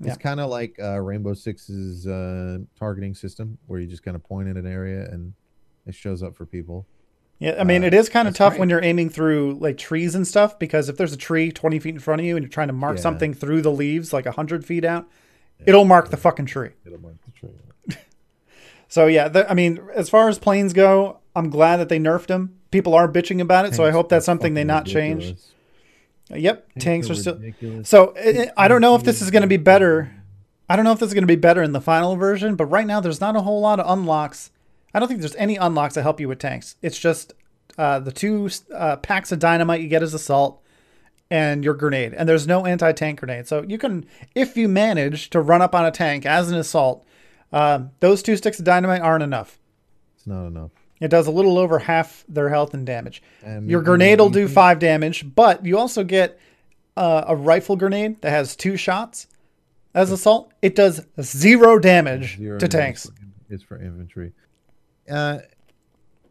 Yeah. It's kind of like uh, Rainbow Six's uh, targeting system, where you just kind of point at an area and it shows up for people. Yeah, I mean, Uh, it is kind of tough when you're aiming through like trees and stuff because if there's a tree 20 feet in front of you and you're trying to mark Yeah. something through the leaves like 100 feet out, it'll mark the fucking tree. It'll mark the tree. So, yeah, the, I mean, as far as planes go, I'm glad that they nerfed them. People are bitching about it, so I hope that's something they not change. Yep, tanks, are still. ridiculous. So I I don't know if this is going to be better. I don't know if this is going to be better in the final version, but right now there's not a whole lot of unlocks. I don't think there's any unlocks that help you with tanks. It's just uh, the two uh, packs of dynamite you get as assault and your grenade, and there's no anti-tank grenade. So you can, if you manage to run up on a tank as an assault, um, those two sticks of dynamite aren't enough. It's not enough. It does a little over half their health and damage. And Your grenade will do five damage, but you also get uh, a rifle grenade that has two shots as assault. It does zero damage Zero to tanks. for- It's for infantry. Uh,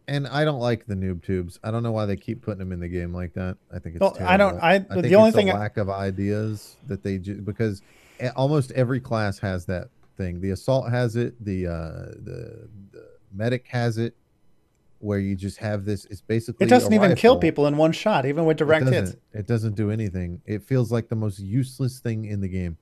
and I don't like the noob tubes. I don't know why they keep putting them in the game like that. I think it's. Well, I don't- terrible. I- think the only thing I- lack of ideas that they do because almost every class has that thing. The assault has it. The uh, the the medic has it. Where you just have this. It's basically. It doesn't even kill people in one shot, even with It direct hits. It doesn't do anything. It feels like the most useless thing in the game.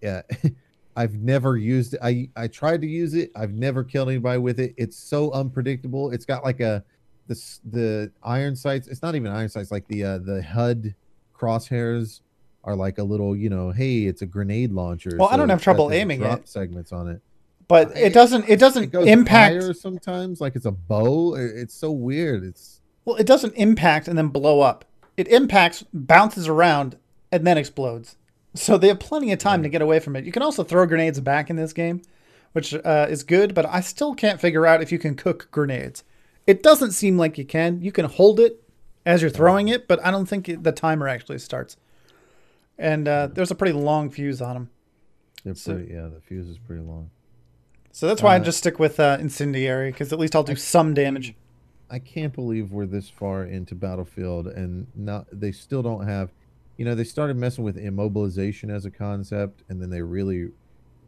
Yeah. I've never used it. I I tried to use it. I've never killed anybody with it. It's so unpredictable. It's got like a the the iron sights. It's not even iron sights. Like the uh, the HUD crosshairs are like a little. You know, hey, it's a grenade launcher. Well, I don't have trouble aiming drop it. segments on it. But it doesn't. It It doesn't goes impact. sometimes, like it's a bow. It's so weird. It's Well, it doesn't impact and then blow up. It impacts, bounces around, and then explodes. So they have plenty of time to get away from it. You can also throw grenades back in this game, which uh, is good, but I still can't figure out if you can cook grenades. It doesn't seem like you can. You can hold it as you're throwing it, but I don't think it, the timer actually starts. And uh, there's a pretty long fuse on them. So- pretty. Yeah, the fuse is pretty long. So that's why I Uh, just stick with uh, incendiary because at least I'll do some damage. I can't believe we're this far into Battlefield and not they still don't have you know, they started messing with immobilization as a concept and then they really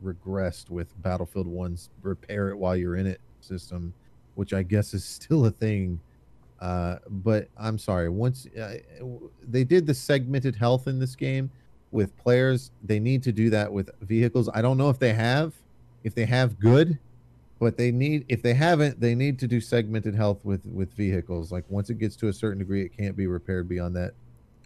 regressed with Battlefield 1's repair it while you're in it system, which I guess is still a thing. Uh, but I'm sorry, once uh, they did the segmented health in this game with players, they need to do that with vehicles. I don't know if they have. If they have, good but they need if they haven't they need to do segmented health with with vehicles like once it gets to a certain degree it can't be repaired beyond that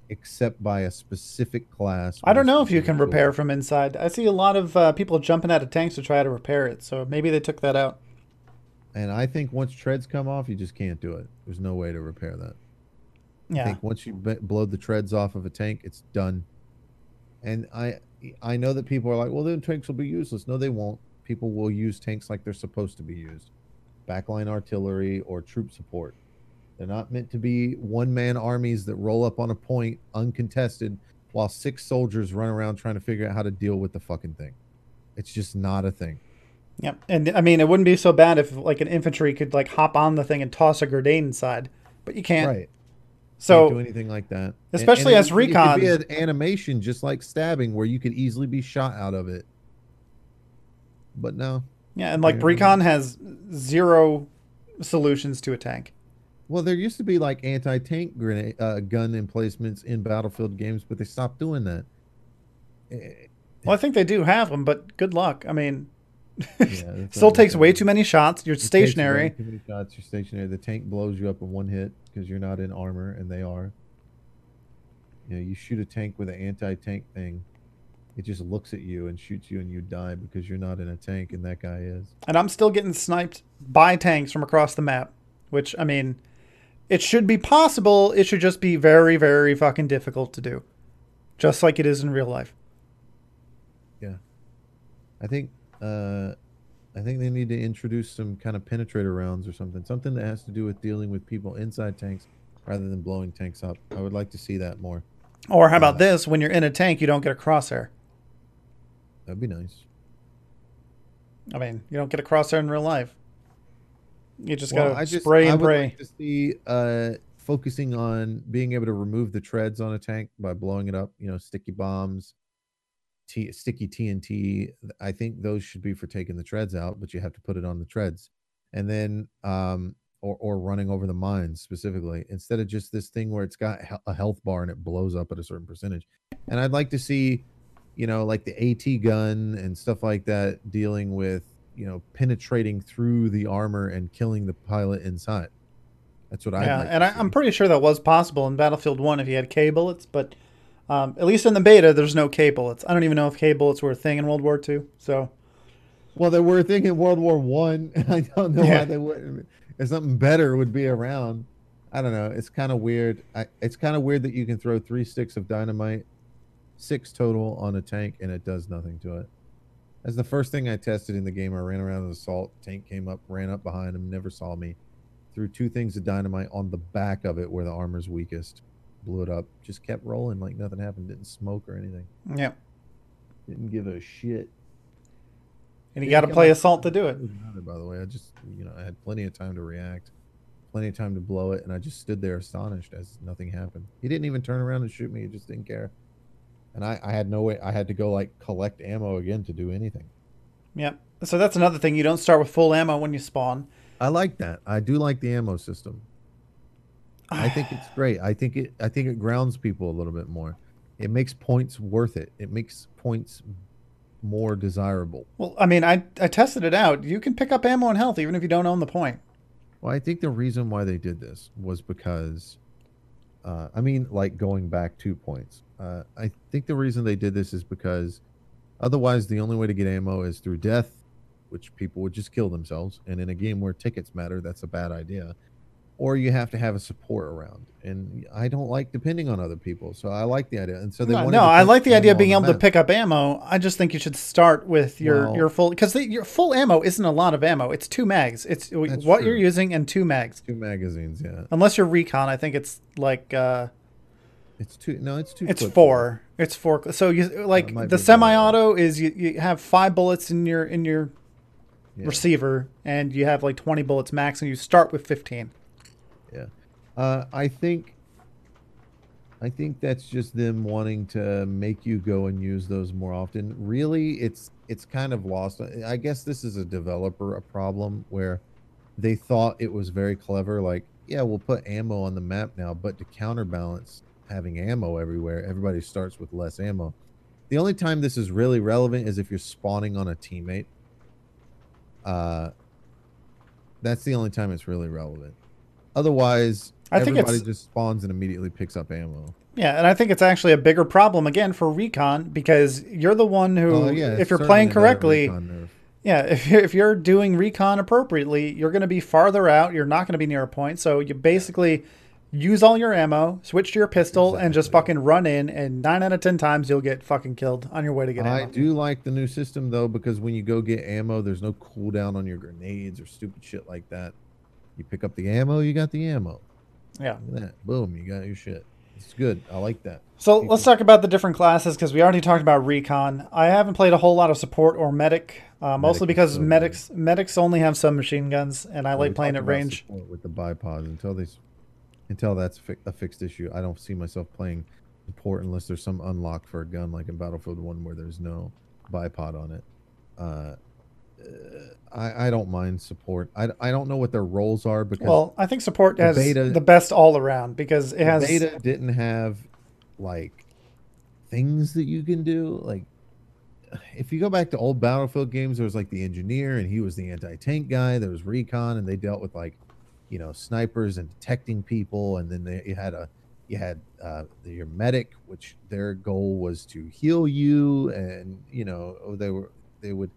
except by a specific class I don't know if you can tool. repair from inside. I see a lot of uh, people jumping out of tanks to try to repair it, so maybe they took that out. and i think once treads come off you just can't do it there's no way to repair that i Yeah. think once you b- blow the treads off of a tank it's done and i i know that people are like well then tanks will be useless no they won't people will use tanks like they're supposed to be used backline artillery or troop support they're not meant to be one man armies that roll up on a point uncontested while six soldiers run around trying to figure out how to deal with the fucking thing it's just not a thing Yep. And I mean, it wouldn't be so bad if like an infantry could like hop on the thing and toss a grenade inside, but you can't. right So can't do anything like that. Especially and as it, it could be an animation just like stabbing where you could easily be shot out of it. But no. yeah, and like Yeah. recon has zero solutions to a tank. Well, there used to be like anti-tank grenade uh, gun emplacements in Battlefield games, but they stopped doing that. Eh, Well, I think they do have them, but good luck. I mean, yeah, still takes way too many shots. You're It stationary. Too many shots. You're stationary. The tank blows you up in one hit because you're not in armor, and they are. You know, you shoot a tank with an anti-tank thing, it just looks at you and shoots you, and you die because you're not in a tank, and that guy is. And I'm still getting sniped by tanks from across the map, which I mean, it should be possible. It should just be very, very fucking difficult to do, just like it is in real life. Yeah, I think uh, I think they need to introduce some kind of penetrator rounds or something, something that has to do with dealing with people inside tanks rather than blowing tanks up. I would like to see that more. Or how about Uh, this? When you're in a tank, you don't get a crosshair. That'd be nice. I mean, you don't get a crosshair in real life. You just Well, gotta I just spray I and would pray. like to see uh, focusing on being able to remove the treads on a tank by blowing it up. You know, sticky bombs, T- sticky TNT. I think those should be for taking the treads out, but you have to put it on the treads, and then um, or or running over the mines specifically instead of just this thing where it's got a health bar and it blows up at a certain percentage. And I'd like to see, you know, like the AT gun and stuff like that dealing with you know penetrating through the armor and killing the pilot inside. That's what I yeah, like and I, I'm pretty sure that was possible in Battlefield One if you had K bullets, but um, at least in the beta, there's no K bullets. I don't even know if K bullets were a thing in World War Two. So Well, they were thinking World War One. I. I don't know Yeah. why they wouldn't. If something better would be around. I don't know. It's kind of weird. I, it's kind of weird that you can throw three sticks of dynamite, six total on a tank, and it does nothing to it. That's the first thing I tested in the game. I ran around an assault tank, came up, ran up behind him, never saw me. Threw two things of dynamite on the back of it where the armor's weakest. Blew it up. Just kept rolling like nothing happened. Didn't smoke or anything. yeah, Didn't give a shit. and you got to play assault to do it. By the way. I just, you know, I had plenty of time to react, plenty of time to blow it, and I just stood there astonished as nothing happened. He didn't even turn around and shoot me. He just didn't care. And I, I had no way. I had to go like collect ammo again to do anything. Yeah. So that's another thing. You don't start with full ammo when you spawn. I like that. I do like the ammo system. I think it's great. I think it. I think it grounds people a little bit more. It makes points worth it. It makes points more desirable. Well, I mean, I I tested it out. You can pick up ammo and health even if you don't own the point. Well, I think the reason why they did this was because, uh, I mean, like going back two points. Uh, I think the reason they did this is because otherwise, the only way to get ammo is through death, which people would just kill themselves. And in a game where tickets matter, that's a bad idea. Or you have to have a support around, and I don't like depending on other people. So I like the idea, and so they No, no, I like the idea of being able to pick up ammo. I just think you should start with your Well- your full because your full ammo isn't a lot of ammo. It's two mags. It's what you're using and two mags. two magazines. Yeah, Unless you're recon, I think it's like uh, it's two. No, it's two. it's four. It's four. So you like might the semi-auto is you, you have five bullets in your in your Yeah. receiver, and you have like twenty bullets max, and you start with fifteen. Yeah. Uh, I think I think that's just them wanting to make you go and use those more often. Really, it's it's kind of lost. I guess this is a developer a problem where they thought it was very clever like, yeah, we'll put ammo on the map now, but to counterbalance having ammo everywhere, everybody starts with less ammo. The only time this is really relevant is if you're spawning on a teammate. Uh that's the only time it's really relevant. Otherwise, I think everybody just spawns and immediately picks up ammo. Yeah, and I think it's actually a bigger problem again for recon because you're the one who, Oh, yeah, if you're playing correctly. Yeah, if you're, if you're doing recon appropriately, you're going to be farther out. You're not going to be near a point. So you basically use all your ammo, switch to your pistol, and just fucking run in. And nine out of ten times you'll get fucking killed on your way to get in. I ammo. do like the new system though because when you go get ammo, there's no cooldown on your grenades or stupid shit like that. You pick up the ammo, you got the ammo. Yeah. Look at that. Boom, you got your shit. It's good. I like that. So people- let's talk about the different classes because we already talked about recon. I haven't played a whole lot of support or medic, uh, mostly Medic because so good. medics medics only have some machine guns, and I Well, like playing at range. with the bipod until they until that's fi- a fixed issue. I don't see myself playing support unless there's some unlock for a gun like in Battlefield One where there's no bipod on it. Uh, I I don't mind support. I, I don't know what their roles are because Well, I think support The has beta- the best all around because it has beta didn't have like things that you can do like if you go back to old battlefield games there was like the engineer and he was the anti-tank guy there was recon and they dealt with like you know snipers and detecting people and then they you had a you had uh, your medic which their goal was to heal you and you know they were they would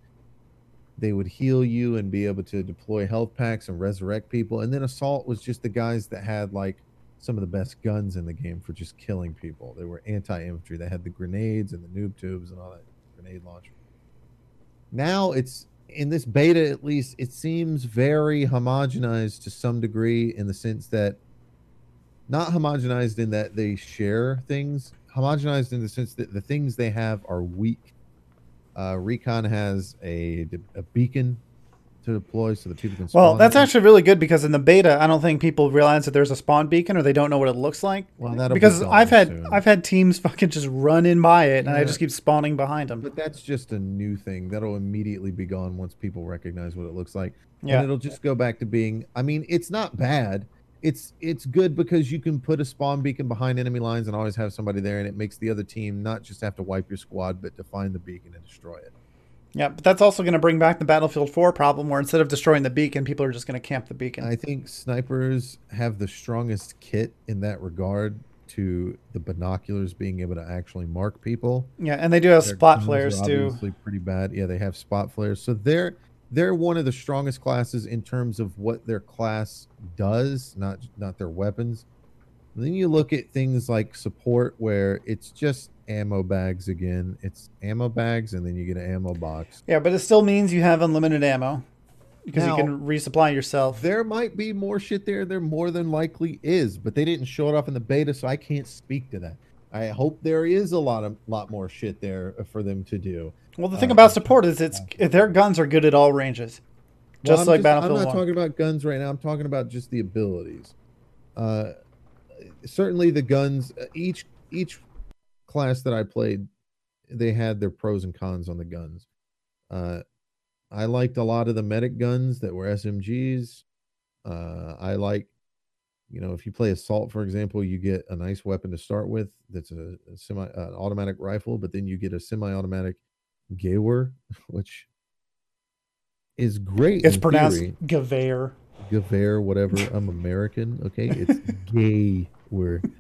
they would heal you and be able to deploy health packs and resurrect people and then assault was just the guys that had like some of the best guns in the game for just killing people. They were anti-infantry. They had the grenades and the noob tubes and all that grenade launcher. Now it's in this beta at least it seems very homogenized to some degree in the sense that not homogenized in that they share things, homogenized in the sense that the things they have are weak. Uh, Recon has a, a beacon to deploy so that people can. Well, that's actually really good because in the beta, I don't think people realize that there's a spawn beacon or they don't know what it looks like. Well, that'll be because gone I've had soon. I've had teams fucking just run in by it, and I just keep spawning behind them. But that's just a new thing that'll immediately be gone once people recognize what it looks like. Yeah. And it'll just go back to being I mean, it's not bad. It's it's good because you can put a spawn beacon behind enemy lines and always have somebody there and it makes the other team not just have to wipe your squad but to find the beacon and destroy it. Yeah, but that's also going to bring back the Battlefield 4 problem where instead of destroying the beacon, people are just going to camp the beacon. I think snipers have the strongest kit in that regard to the binoculars being able to actually mark people. yeah, and they do have Their spot flares too. Obviously, pretty bad. Yeah, they have spot flares, so they're they're one of the strongest classes in terms of what their class does, not not their weapons. then you look at things like support, where it's just ammo bags again. It's ammo bags, and then you get an ammo box. Yeah, but it still means you have unlimited ammo because Now- you can resupply yourself. There might be more shit there. There more than likely is, but they didn't show it off in the beta, so I can't speak to that. I hope there is a lot of lot more shit there for them to do. Well, the thing Uh, about support is it's their guns are good at all ranges, just I'm like Battlefield I'm not 1. talking about guns right now. I'm talking about just the abilities. Uh, certainly, the guns. uh, Each each class that I played, they had their pros and cons on the guns. Uh, I liked a lot of the medic guns that were SMGs. Uh, I like, you know, if you play assault, for example, you get a nice weapon to start with. That's a, a semi uh, automatic rifle, but then you get a semi-automatic Gawer, which is great. it's pronounced theory. Gewehr. Gewehr, whatever. I'm American, okay? It's gay word.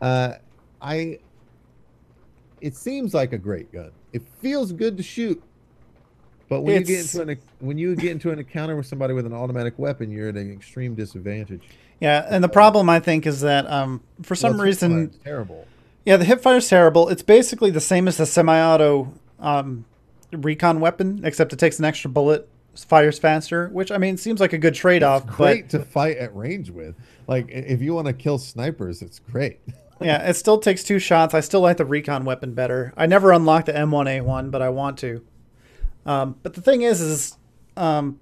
Uh I it seems like a great gun. It feels good to shoot. But when you get into an when you get into an encounter with somebody with an automatic weapon, you're at an extreme disadvantage. Yeah, and the problem I think is that um, for some Well, it's reason, terrible. yeah, the hipfire's terrible. It's basically the same as the semi-auto um, recon weapon, except it takes an extra bullet, fires faster. Which I mean, seems like a good trade-off. Great to fight at range with. Like if you want to kill snipers, it's great. Yeah, it still takes two shots. I still like the recon weapon better. I never unlocked the M1A1, but I want to. Um, but the thing is, is um,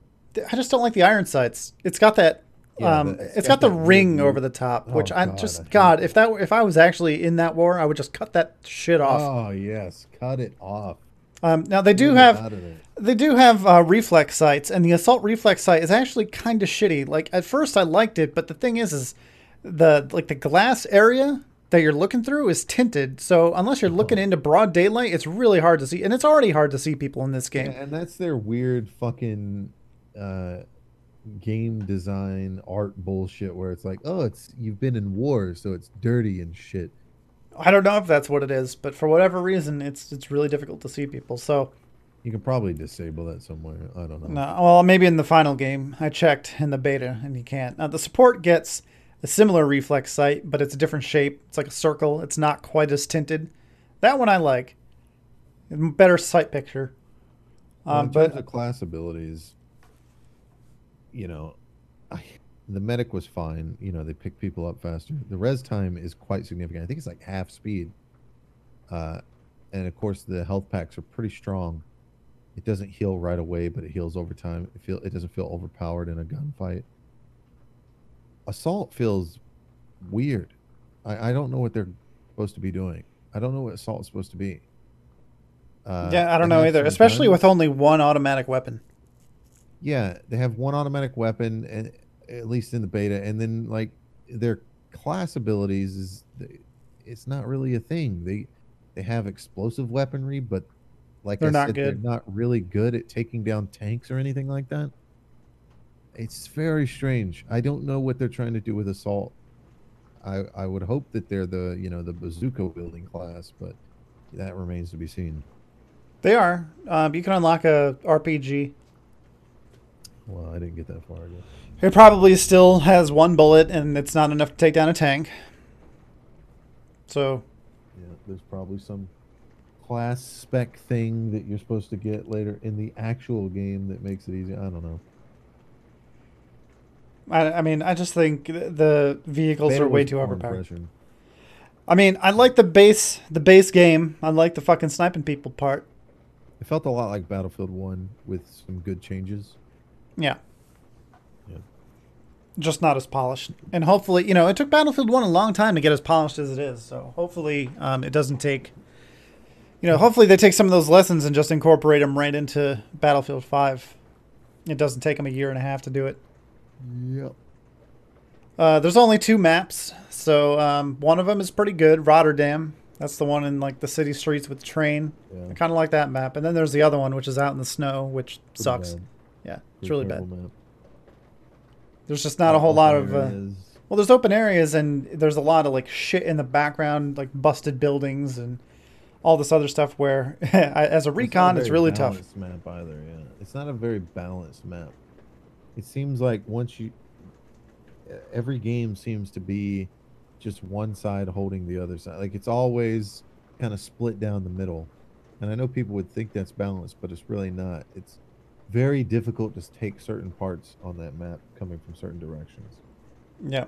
I just don't like the iron sights. It's got that. Yeah, um, the- it's it's got, got the ring over the top, Oh, which I God, just hate God, if that if I was actually in that war, I would just cut that shit off. Oh yes, cut it off. Um, now they do Get have out of there. they do have uh, reflex sights, and the assault reflex sight is actually kind of shitty. Like at first I liked it, but the thing is, is the like the glass area that you're looking through is tinted. So unless you're looking into broad daylight, it's really hard to see, and it's already hard to see people in this game. Yeah, and that's their weird fucking uh, game design art bullshit where it's like, oh, it's you've been in war, so it's dirty and shit. I don't know if that's what it is, but for whatever reason, it's it's really difficult to see people. So You can probably disable that somewhere. I don't know. no, well, maybe in the final game I checked in the beta, and you can't. Now the support gets a similar reflex sight, but it's a different shape. It's like a circle. It's not quite as tinted. That one I like. Better sight picture. Well, Um, terms but of class abilities, you know, I, the medic was fine. You know, they pick people up faster. The res time is quite significant. I think it's like half speed. Uh, and of course, the health packs are pretty strong. It doesn't heal right away, but it heals over time. It feel it doesn't feel overpowered in a gunfight. Assault feels weird. I, I don't know what they're supposed to be doing. I don't know what assault is supposed to be. Uh, yeah, I don't know either, especially guns. with only one automatic weapon. Yeah, they have one automatic weapon, and at least in the beta, and then like their class abilities is it's not really a thing. They they have explosive weaponry, but like They're I not said, good. they're not really good at taking down tanks or anything like that. It's very strange. I don't know what they're trying to do with assault. I I would hope that they're the you know the bazooka wielding class, but that remains to be seen. They are. Um, you can unlock a RPG. Well, I didn't get that far. Guess. It probably still has one bullet, and it's not enough to take down a tank. So Yeah, there's probably some class spec thing that you're supposed to get later in the actual game that makes it easy. I don't know. I, I mean, I just think the vehicles Beta are way too overpowered. I mean, I like the base, the base game. I like the fucking sniping people part. It felt a lot like Battlefield One with some good changes. Yeah. Yeah. Just not as polished. And hopefully, you know, it took Battlefield 1 a long time to get as polished as it is. So hopefully um, it doesn't take, you know, hopefully they take some of those lessons and just incorporate them right into Battlefield 5. It doesn't take them a year and a half to do it. Yep. Uh, there's only two maps. So um, one of them is pretty good, Rotterdam. That's the one in like the city streets with the train. Yeah. I kind of like that map. And then there's the other one, which is out in the snow, which Pretty sucks. bad. Yeah, it's Pretty really bad. map. There's just not a whole lot of. Uh, Well, there's open areas and there's a lot of like shit in the background, like busted buildings and all this other stuff. Where, as a It's recon, it's very really tough. Map either, yeah. It's not a very balanced map. It seems like once you, every game seems to be just one side holding the other side. Like it's always kind of split down the middle. And I know people would think that's balanced, but it's really not. It's very difficult to take certain parts on that map coming from certain directions. Yeah.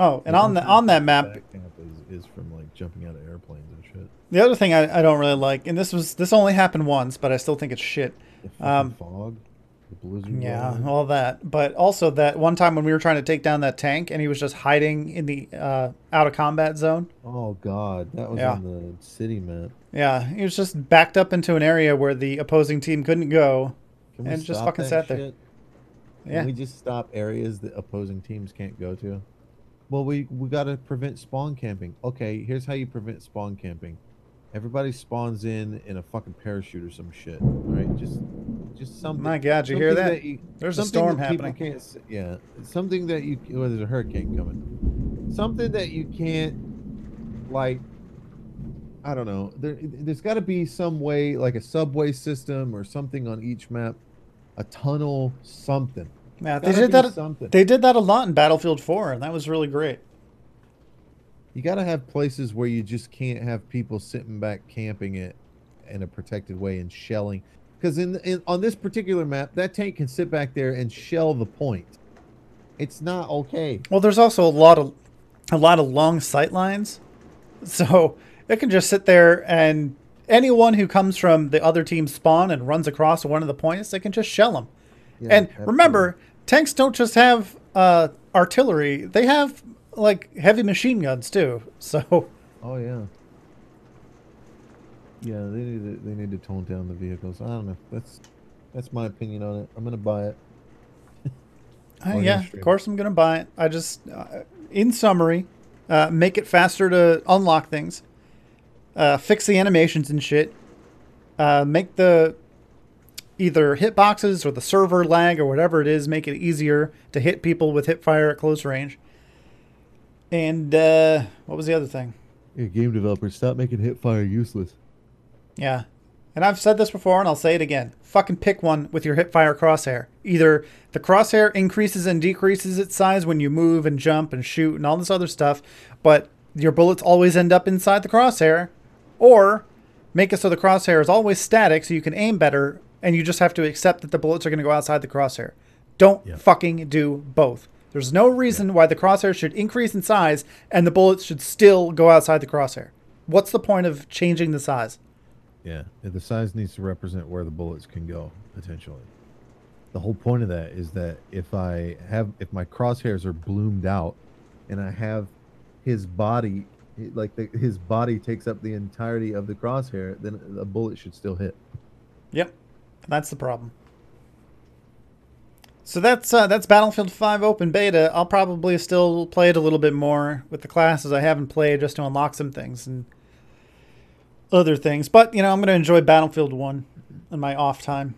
Oh, and Like, on the on that map, is, is from like jumping out of airplanes and shit. the other thing I, I don't really like, and this was this only happened once, but I still think it's shit. Um, fog, the blizzard. Yeah, all that. But also that one time when we were trying to take down that tank and he was just hiding in the uh, out of combat zone. Oh god, that was Yeah. on the city map. Yeah, he was just backed up into an area where the opposing team couldn't go. And just fucking sat there. shit? Can Yeah. we just stop areas that opposing teams can't go to? Well, we we got to prevent spawn camping. Okay, here's how you prevent spawn camping. Everybody spawns in in a fucking parachute or some shit. All right, just just something. My God, you hear something that? you- There's a storm that happening. Can't, yeah, something that you. Well, there's a hurricane coming. Something that you can't, like. I don't know. There, there's got to be some way, like a subway system or something on each map, a tunnel, something. Yeah, they did that. Something. They did that a lot in Battlefield 4, and that was really great. You got to have places where you just can't have people sitting back camping it in a protected way and shelling. Because in, in on this particular map, that tank can sit back there and shell the point. It's not okay. Well, there's also a lot of a lot of long sight lines, so it can just sit there and anyone who comes from the other team's spawn and runs across one of the points, they can just shell them. Yeah, and absolutely. remember, tanks don't just have uh, artillery; they have like heavy machine guns too. So Oh yeah. Yeah, they need to they need to tone down the vehicles. I don't know. That's that's my opinion on it. I'm gonna buy it. Uh, yeah, of course I'm gonna buy it. I just, uh, in summary, uh, make it faster to unlock things, uh, fix the animations and shit, uh, make the either hitboxes or the server lag or whatever it is, make it easier to hit people with hip fire at close range. And uh, what was the other thing? Yeah, game developers, stop making hip fire useless. Yeah. And I've said this before and I'll say it again. Fucking pick one with your hipfire crosshair. Either the crosshair increases and decreases its size when you move and jump and shoot and all this other stuff, but your bullets always end up inside the crosshair, or make it so the crosshair is always static so you can aim better and you just have to accept that the bullets are going to go outside the crosshair. Don't fucking do both. There's no reason why the crosshair should increase in size and the bullets should still go outside the crosshair. What's the point of changing the size? Yeah, the size needs to represent where the bullets can go potentially. The whole point of that is that if I have if my crosshairs are bloomed out, and I have his body like the, his body takes up the entirety of the crosshair, then a bullet should still hit. Yep, that's the problem. So that's uh, that's Battlefield 5 open beta. I'll probably still play it a little bit more with the classes I haven't played just to unlock some things and other things. But you know, I'm going to enjoy Battlefield 1 in my off time.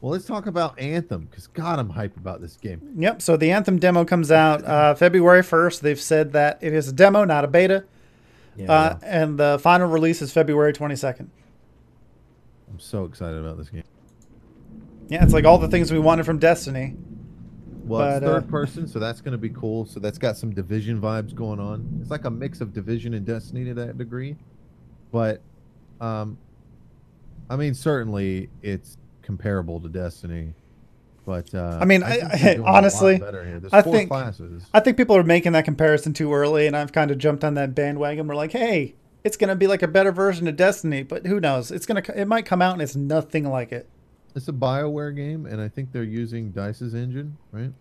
Well, let's talk about Anthem because God, I'm hyped about this game. Yep. So the Anthem demo comes out uh, February 1st. They've said that it is a demo, not a beta, Yeah, uh, and the final release is February 22nd. I'm so excited about this game. Yeah, it's like all the things we wanted from Destiny. Well, it's But, uh, third person, so that's going to be cool. So that's got some division vibes going on. It's like a mix of division and Destiny to that degree. But, um, I mean, certainly it's comparable to Destiny, But uh, I mean, I- they're doing a lot honestly, better here. There's I think- classes. I think people are making that comparison too early, and I've kind of jumped on that bandwagon. We're like, hey, it's gonna be like a better version of Destiny, but who knows? It's gonna, it might come out and it's nothing like it. It's a Bioware game, and I think they're using Dice's engine, right?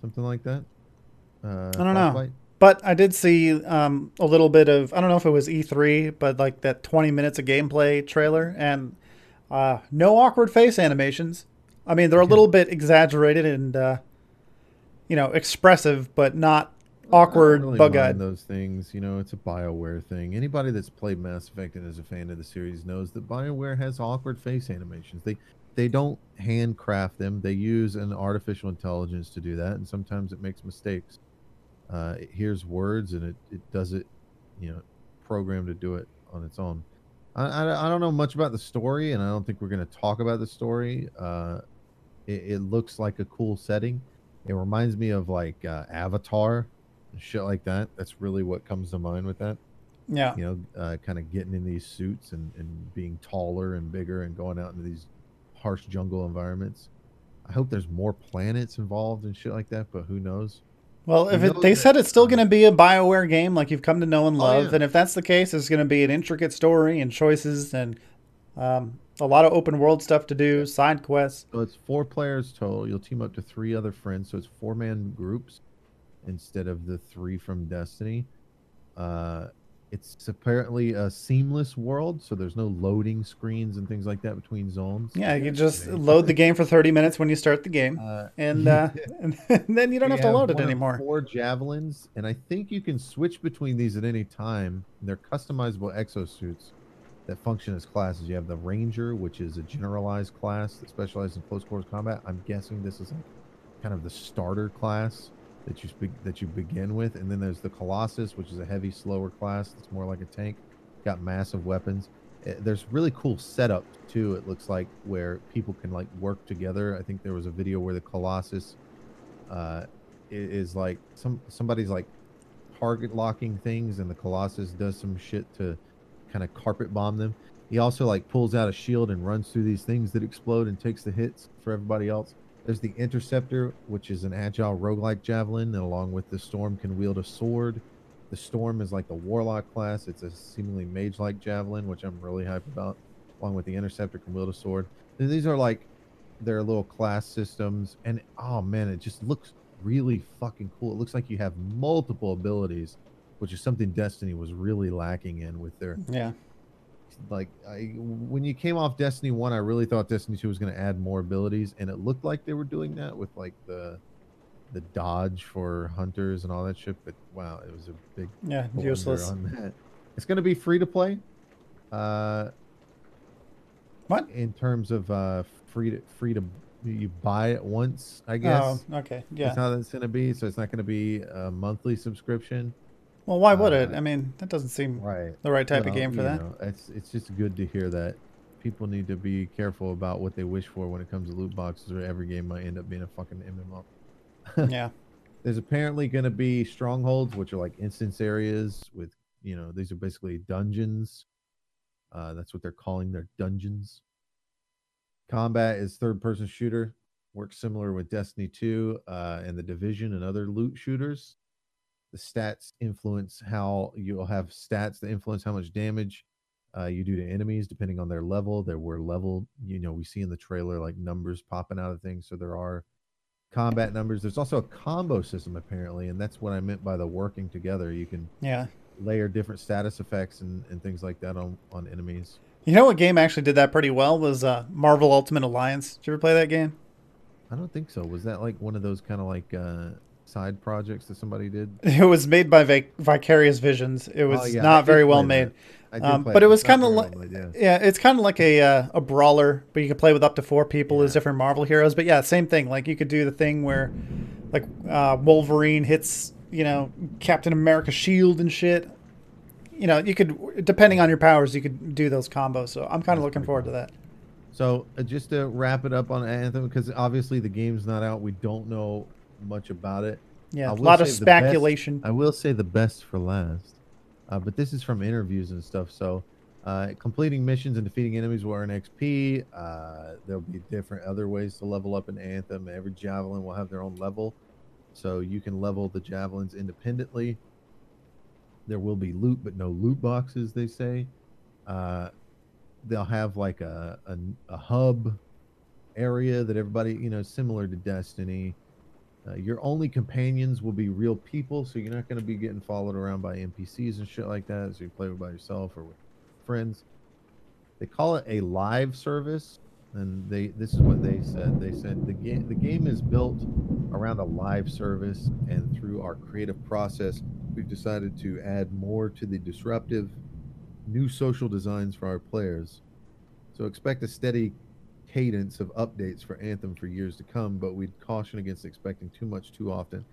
Something like that. Uh, I don't know. But I did see um, a little bit of I don't know if it was E3, but like that 20 minutes of gameplay trailer, and uh, no awkward face animations. I mean, they're a little bit exaggerated and uh, you know expressive, but not awkward, really bug-eyed. mind those things. You know, it's a Bioware thing. Anybody that's played Mass Effect and is a fan of the series knows that Bioware has awkward face animations. They they don't handcraft them. They use an artificial intelligence to do that, and sometimes it makes mistakes. Uh, it hears words and it, it does it, you know, programmed to do it on its own. I, I, I don't know much about the story, and I don't think we're going to talk about the story. Uh, it, it looks like a cool setting. It reminds me of like uh, Avatar and shit like that. That's really what comes to mind with that. Yeah, You know, uh, kind of getting in these suits and, and being taller and bigger and going out into these harsh jungle environments. I hope there's more planets involved and shit like that, but who knows? Well, if it, they said it's still going to be a Bioware game, like you've come to know and Oh, love, yeah. and if that's the case, it's going to be an intricate story and choices and um, a lot of open world stuff to do, side quests. So it's four players total. You'll team up to three other friends, so it's four man groups instead of the three from Destiny. Uh, it's apparently a seamless world, so there's no loading screens and things like that between zones. Yeah, you just load the game for 30 minutes when you start the game, Uh, and, uh, and then you don't have to load it one of anymore. Four javelins, and I think you can switch between these at any time. They're customizable exosuits that function as classes. You have the Ranger, which is a generalized class that specializes in close quarters combat. I'm guessing this is like kind of the starter class that you that you begin with, and then there's the Colossus, which is a heavy, slower class that's more like a tank. Got massive weapons. Uh, There's really cool setup too. It looks like where people can like work together. I think there was a video where the Colossus uh, is like some somebody's like target locking things, and the Colossus does some shit to kind of carpet bomb them. He also like pulls out a shield and runs through these things that explode and takes the hits for everybody else. There's the Interceptor, which is an agile roguelike javelin, and along with the Storm can wield a sword. The Storm is like the Warlock class. It's a seemingly mage-like javelin, which I'm really hyped about. Along with the Interceptor can wield a sword. And these are like their little class systems, and oh man, it just looks really fucking cool. It looks like you have multiple abilities, which is something Destiny was really lacking in with their Yeah, like I when you came off Destiny 1, I really thought Destiny 2 was going to add more abilities and it looked like they were doing that with like the the dodge for hunters and all that shit, but wow, it was a big yeah, useless. on that. It's going to be free to play. Uh What? in terms of uh free to free to you buy it once, I guess. Oh, okay, yeah. That's how that's going to be. So it's not going to be a monthly subscription. Well, why would it? uh, I mean, that doesn't seem Right. the right type of game for that. know, it's it's just good to hear that people need to be careful about what they wish for when it comes to loot boxes, or every game might end up being a fucking MMO. yeah, There's apparently going to be strongholds, which are like instance areas with you know these are basically dungeons. Uh, that's what they're calling their dungeons. Combat is third person shooter, works similar with Destiny 2 uh, and the Division and other loot shooters. The stats influence how you'll have stats that influence how much damage uh, you do to enemies depending on their level. There were level, you know, we see in the trailer like numbers popping out of things. So there are combat numbers. There's also a combo system apparently, and that's what I meant by the working together. You can yeah. layer different status effects and, and things like that on on enemies. You know what game actually did that pretty well was uh, Marvel Ultimate Alliance. Did you ever play that game? I don't think so. Was that like one of those kind of like uh, side projects that somebody did? It was made by Vic- Vicarious Visions. It was Oh, yeah, not very well made. Um, but it was kinda like- yeah. Yeah, it's kind of like a uh, a brawler, but you can play with up to four people as different Marvel heroes. But yeah, same thing. Like you could do the thing where, like uh, Wolverine hits you know Captain America shield and shit. You know, you could depending on your powers, you could do those combos. So I'm kind of looking forward cool. to that. So uh, just to wrap it up on Anthem, because obviously the game's not out, we don't know much about it. Yeah, a lot of the best- speculation. I will say the best for last, uh, but this is from interviews and stuff. So Uh, completing missions and defeating enemies will earn XP. Uh, there'll be different other ways to level up in Anthem. Every javelin will have their own level, so you can level the javelins independently. There will be loot, but no loot boxes. They say. Uh, they'll have like a, a a hub area that everybody you know similar to Destiny. Uh, your only companions will be real people, so you're not going to be getting followed around by NPCs and shit like that. So you play by yourself or with friends. They call it a live service, and they this is what they said. They said the game the game is built around a live service, and through our creative process, we've decided to add more to the disruptive new social designs for our players. So expect a steady cadence of updates for Anthem for years to come, but we'd caution against expecting too much too often.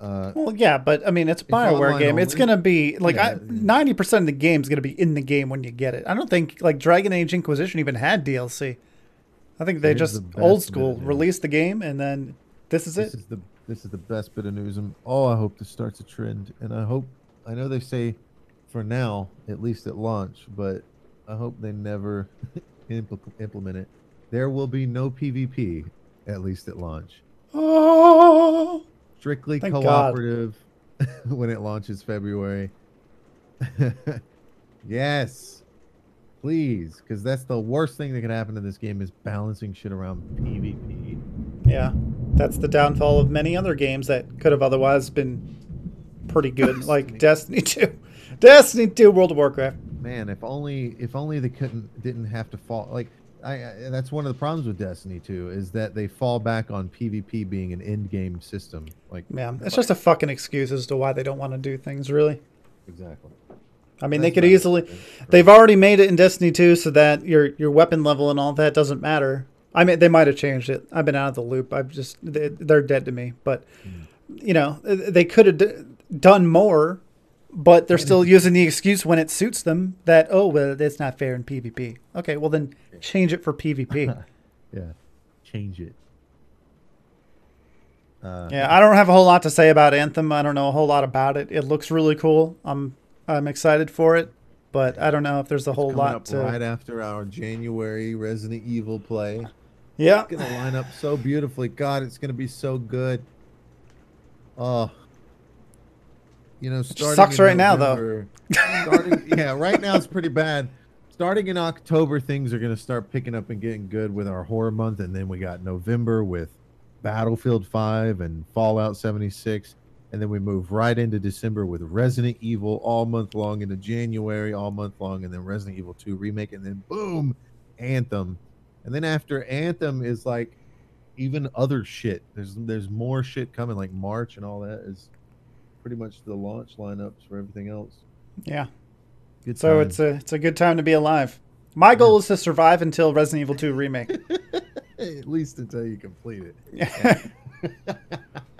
Uh, Well, yeah, but I mean, it's a Bioware game. It's gonna be like Yeah. ninety percent of the game is gonna be in the game when you get it. I don't think like Dragon Age Inquisition even had DLC. I think they just the old school released the game and then this is it. this it. is the this is the best bit of news, and oh, I hope this starts a trend. And I hope I know they say for now, at least at launch, but I hope they never impl- implement it. There will be no PvP, at least at launch. Oh, Strictly Thank cooperative when it launches February. yes, please, because that's the worst thing that can happen in this game is balancing shit around PvP. yeah, that's the downfall of many other games that could have otherwise been pretty good, like Destiny Two, Destiny Two, World of Warcraft. Man if only if only they couldn't didn't have to fall like I, I that's one of the problems with destiny 2 is that they fall back on pvp being an end game system like man, it's just a fucking excuse as to why they don't want to do things. Really, exactly I mean, they could easily. right? They've already made it in Destiny 2 so that your your weapon level and all that doesn't matter. I mean, they might have changed it. I've been out of the loop. I've just they, they're dead to me. But mm. you know, they could have d- done more, but they're still using the excuse when it suits them that oh well, it's not fair in PvP. Okay, well then change it for PvP. yeah change it uh, yeah, I don't have a whole lot to say about Anthem. I don't know a whole lot about it. It looks really cool. I'm I'm excited for it, but I don't know if there's a whole lot to. right after our january resident evil play Yeah, it's gonna line up so beautifully god it's gonna be so good oh you know starting sucks right now, though. Starting, yeah right now it's pretty bad. Starting in october things are gonna start picking up and getting good with our horror month and then we got november with battlefield 5 and fallout 76 and then we move right into december with resident evil all month long into january all month long and then resident evil 2 remake and then boom anthem. And then after anthem is like even other shit. There's there's more shit coming like march and all that is pretty much the launch lineups for everything else yeah. good So time. it's a it's a good time to be alive. My goal is to survive until Resident Evil 2 remake. at least until you complete it yeah,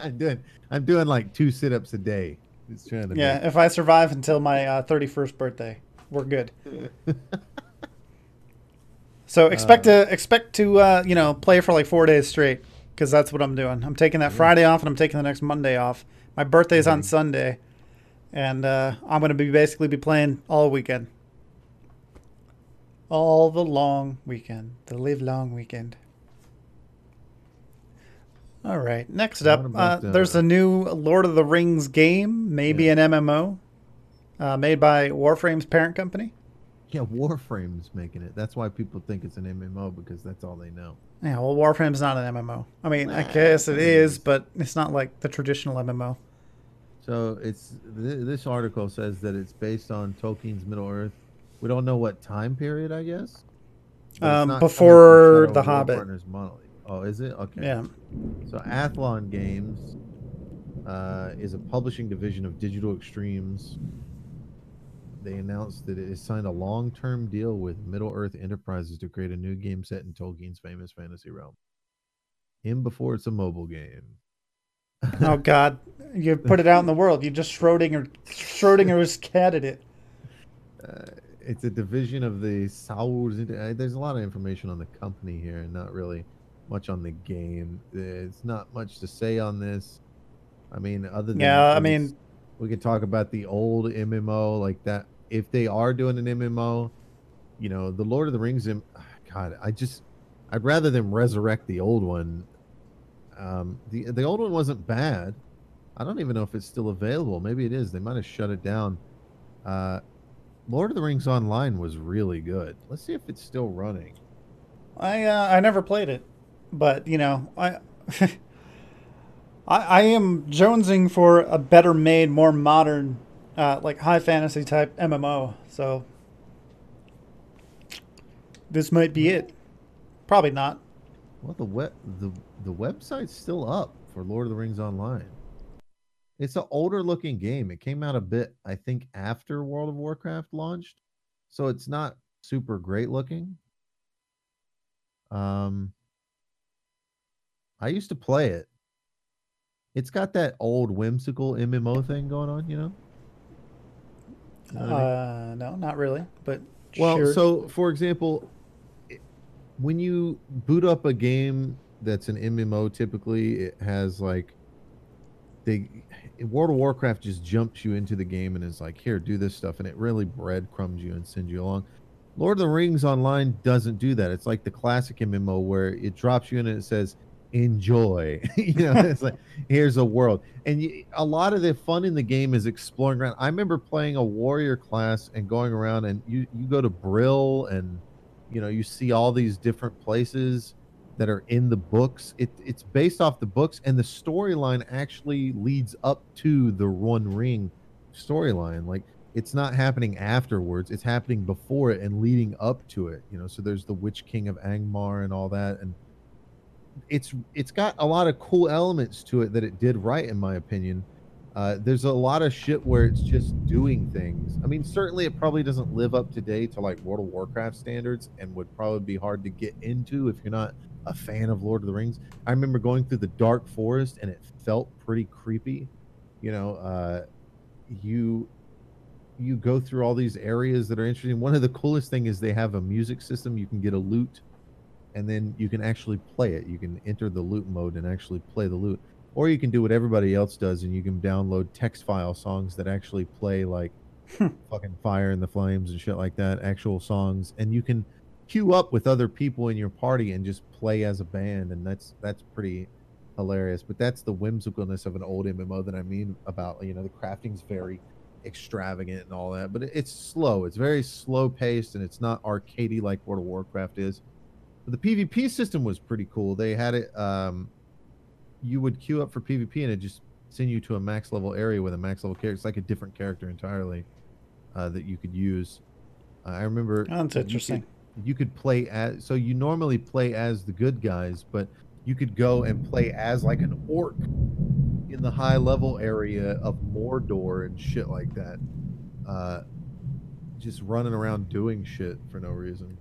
i'm doing i'm doing like two sit-ups a day just trying to yeah. If I survive until my uh, 31st birthday, we're good. So expect to expect to uh, you know play for like four days straight because that's what I'm doing. I'm taking that Friday off and I'm taking the next Monday off. My birthday's on Mhm. Sunday, and uh, I'm gonna be basically be playing all weekend, all the long weekend, the live long weekend. All right, next up, uh, about, uh, there's a new Lord of the Rings game, maybe Yeah. an MMO, uh, made by Warframe's parent company. Yeah warframe's making it that's why people think it's an mmo because that's all they know Yeah, well, Warframe's not an MMO. I mean, I guess it it is, is. but it's not like the traditional MMO. So it's th- this article says that it's based on Tolkien's Middle Earth. We don't know what time period, I guess. Um, before The Hobbit. Partners Monolith. Oh, is it? Okay. Yeah. So Athlon Games uh, is a publishing division of Digital Extremes. They announced that it has signed a long-term deal with Middle Earth Enterprises to create a new game set in Tolkien's famous fantasy realm. In before it's a mobile game. Oh God, you put it out in the world. You just Schrodinger, Schrodinger's catted it. Uh, it's a division of the Saurs. There's a lot of information on the company here, and not really much on the game. There's not much to say on this. I mean, other than Yeah, I mean- we could talk about the old MMO, like that if they are doing an MMO, you know, the Lord of the Rings. God, I just I'd rather them resurrect the old one. Um, the the old one wasn't bad. I don't even know if it's still available. Maybe it is. They might have shut it down. Uh, Lord of the Rings Online was really good. Let's see if it's still running. I uh, I never played it, but you know I, I I am jonesing for a better made, more modern, uh, like high fantasy type MMO. So this might be it. Probably not. Well, the web the the website's still up for Lord of the Rings Online. It's an older looking game. It came out a bit, I think, after World of Warcraft launched, so it's not super great looking. Um, I used to play it. It's got that old whimsical MMO thing going on, you know. You know I mean? Uh, no, not really. But well, sure. so for example, when you boot up a game that's an MMO, typically it has like they World of Warcraft just jumps you into the game and is like, here, do this stuff, and it really breadcrumbs you and sends you along. Lord of the Rings Online doesn't do that. It's like the classic MMO where it drops you in and it says, enjoy. you know, it's like, here's a world. And you, a lot of the fun in the game is exploring around. I remember playing a warrior class and going around, and you, you go to Brill and, you know, you see all these different places that are in the books. It, it's based off the books, and the storyline actually leads up to the One Ring storyline. Like it's not happening afterwards; it's happening before it and leading up to it. You know, so there's the Witch King of Angmar and all that, and it's it's got a lot of cool elements to it that it did right, in my opinion. Uh, there's a lot of shit where it's just doing things. I mean, certainly it probably doesn't live up to date to like World of Warcraft standards and would probably be hard to get into if you're not a fan of Lord of the Rings. I remember going through the dark forest and it felt pretty creepy. You know, uh, you you go through all these areas that are interesting. One of the coolest thing is they have a music system. You can get a lute, and then you can actually play it. You can enter the lute mode and actually play the lute, or you can do what everybody else does and you can download text file songs that actually play like hmm. fucking fire in the flames and shit like that, actual songs, and you can queue up with other people in your party and just play as a band and that's that's pretty hilarious. But that's the whimsicalness of an old mmo that i mean about you know the crafting's very extravagant and all that. But it's slow. It's very slow paced and it's not arcadey like world of warcraft is but the pvp system was pretty cool they had it um you would queue up for pvp and it just send you to a max level area with a max level character it's like a different character entirely uh, that you could use uh, i remember oh, that's interesting you could play as so you normally play as the good guys, but you could go and play as like an orc in the high level area of Mordor and shit like that. Uh, just running around doing shit for no reason.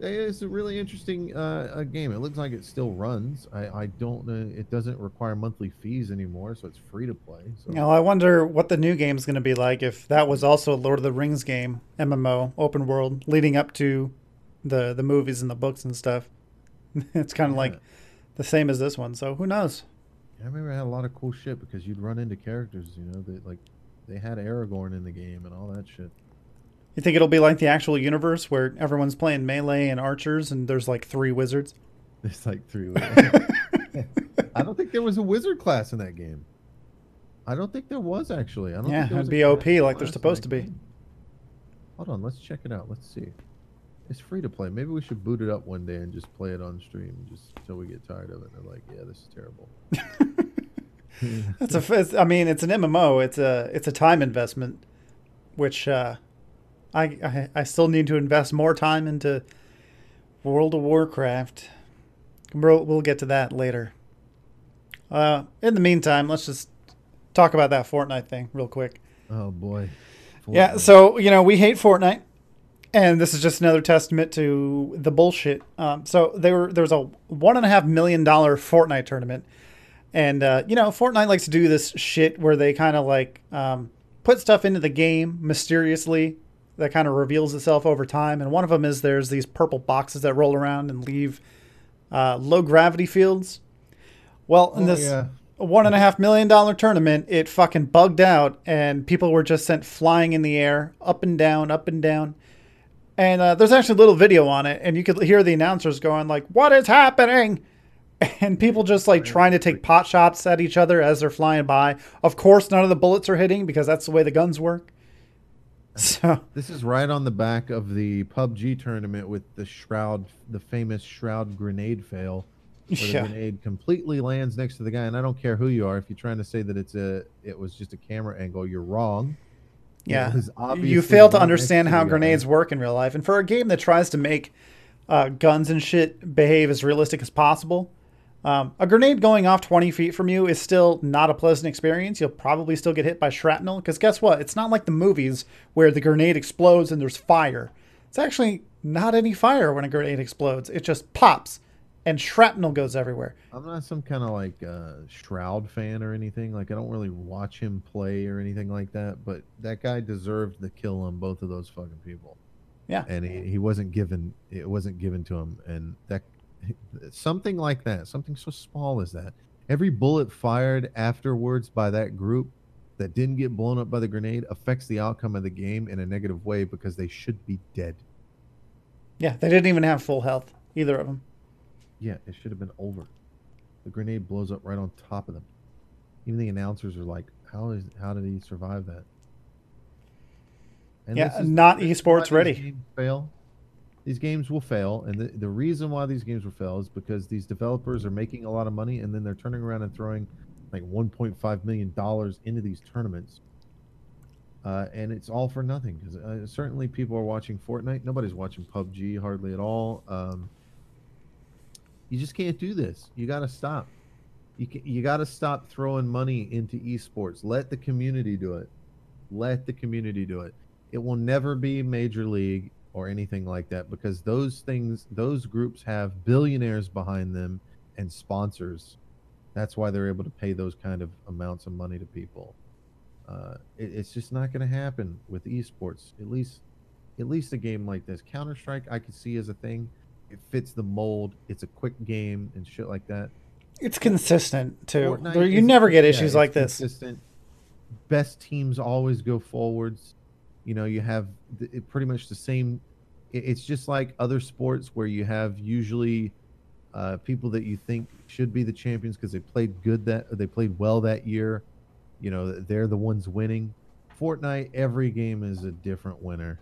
It's a really interesting uh, game. It looks like it still runs. I, I don't know. It doesn't require monthly fees anymore, so it's free to play. So. Now I wonder what the new game is going to be like if that was also a Lord of the Rings game, MMO, open world, leading up to the the movies and the books and stuff. it's kind of yeah. like the same as this one. So who knows? I remember I had a lot of cool shit because you'd run into characters, you know, that like they had Aragorn in the game and all that shit. You think it'll be like the actual universe where everyone's playing melee and archers and there's like three wizards? There's like three wizards. I don't think there was a wizard class in that game. I don't think there was actually. I don't yeah, it'd be OP like they're supposed to be. Game. Hold on, let's check it out. Let's see. It's free to play. Maybe we should boot it up one day and just play it on stream, just until we get tired of it. And they're like, "Yeah, this is terrible." That's a. I mean, it's an MMO. It's a. It's a time investment, which uh, I, I I still need to invest more time into World of Warcraft. We'll, we'll get to that later. Uh, in the meantime, let's just talk about that Fortnite thing real quick. Oh boy. Fortnite. Yeah, so you know we hate Fortnite and this is just another testament to the bullshit. Um, so there were there was a one and a half million dollar Fortnite tournament, and uh, you know Fortnite likes to do this shit where they kind of like um, put stuff into the game mysteriously that kind of reveals itself over time. And one of them is there's these purple boxes that roll around and leave uh, low gravity fields. Well, in oh, this, yeah. one and a half million dollar tournament, it fucking bugged out, and people were just sent flying in the air, up and down, up and down. And uh, there's actually a little video on it, and you could hear the announcers going like, "What is happening?" And people just like trying to take pot shots at each other as they're flying by. Of course, none of the bullets are hitting because that's the way the guns work. So This is right on the back of the PUBG tournament with the shroud, the famous shroud grenade fail, where yeah, the grenade completely lands next to the guy. And I don't care who you are, if you're trying to say that it's a, it was just a camera angle, you're wrong. Yeah. You fail to understand how guy. grenades work in real life, and for a game that tries to make uh, guns and shit behave as realistic as possible. Um, a grenade going off 20 feet from you is still not a pleasant experience. You'll probably still get hit by shrapnel because guess what? It's not like the movies where the grenade explodes and there's fire. It's actually not any fire when a grenade explodes. It just pops and shrapnel goes everywhere. I'm not some kind of like uh, Shroud fan or anything. Like I don't really watch him play or anything like that. But that guy deserved the kill on both of those fucking people. Yeah. And he, he wasn't given. It wasn't given to him. And that something like that, something so small as that. Every bullet fired afterwards by that group that didn't get blown up by the grenade affects the outcome of the game in a negative way because they should be dead. Yeah, they didn't even have full health, either of them. Yeah, it should have been over. The grenade blows up right on top of them. Even the announcers are like, "How is? How did he survive that?" And Yeah, this is- not this is why esports ready. fail. These games will fail, and the, the reason why these games will fail is because these developers are making a lot of money, and then they're turning around and throwing like 1.5 million dollars into these tournaments, uh, and it's all for nothing. Because uh, certainly people are watching Fortnite. Nobody's watching PUBG hardly at all. Um, you just can't do this. You got to stop. You you got to stop throwing money into esports. Let the community do it. Let the community do it. It will never be major league or anything like that because those things, those groups have billionaires behind them and sponsors. That's why they're able to pay those kind of amounts of money to people. Uh, it, it's just not going to happen with esports. At least, at least a game like this, Counter Strike, I could see as a thing. It fits the mold. It's a quick game and shit like that. It's consistent, too. Fortnite you is- never get issues it's like this. Consistent. Best teams always go forwards. You know, you have the, it pretty much the same. It- It's just like other sports where you have usually uh, people that you think should be the champions because they played good that they played well that year. You know, they're the ones winning. Fortnite, every game is a different winner.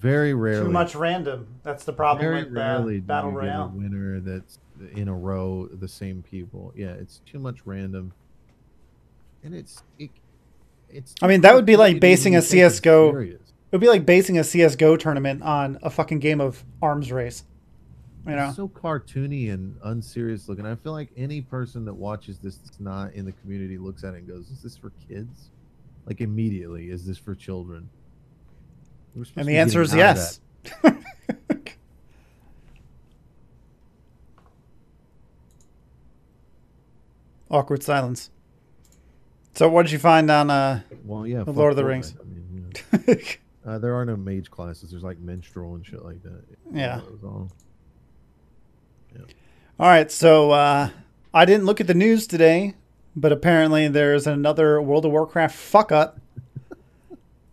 Very rarely. Too much random. That's the problem Very with uh, rarely do Battle you get Royale. a winner that's in a row the same people. Yeah, it's too much random, and it's it, it's. I mean, that would be like basing a you CS:GO serious. It would be like basing a CSGO tournament on a fucking game of arms race. You know? It's so cartoony and unserious looking. I feel like any person that watches this that's not in the community looks at it and goes, "Is this for kids?" Like immediately, is this for children? And the answer is getting out of yes. Awkward silence. So, what did you find on? uh. Well, yeah, Lord of the Rings. I mean, yeah. Uh, there are no mage classes. There's like minstrel and shit like that. Yeah. That was all. All right, so uh I didn't look at the news today, but apparently there's another World of Warcraft fuck up.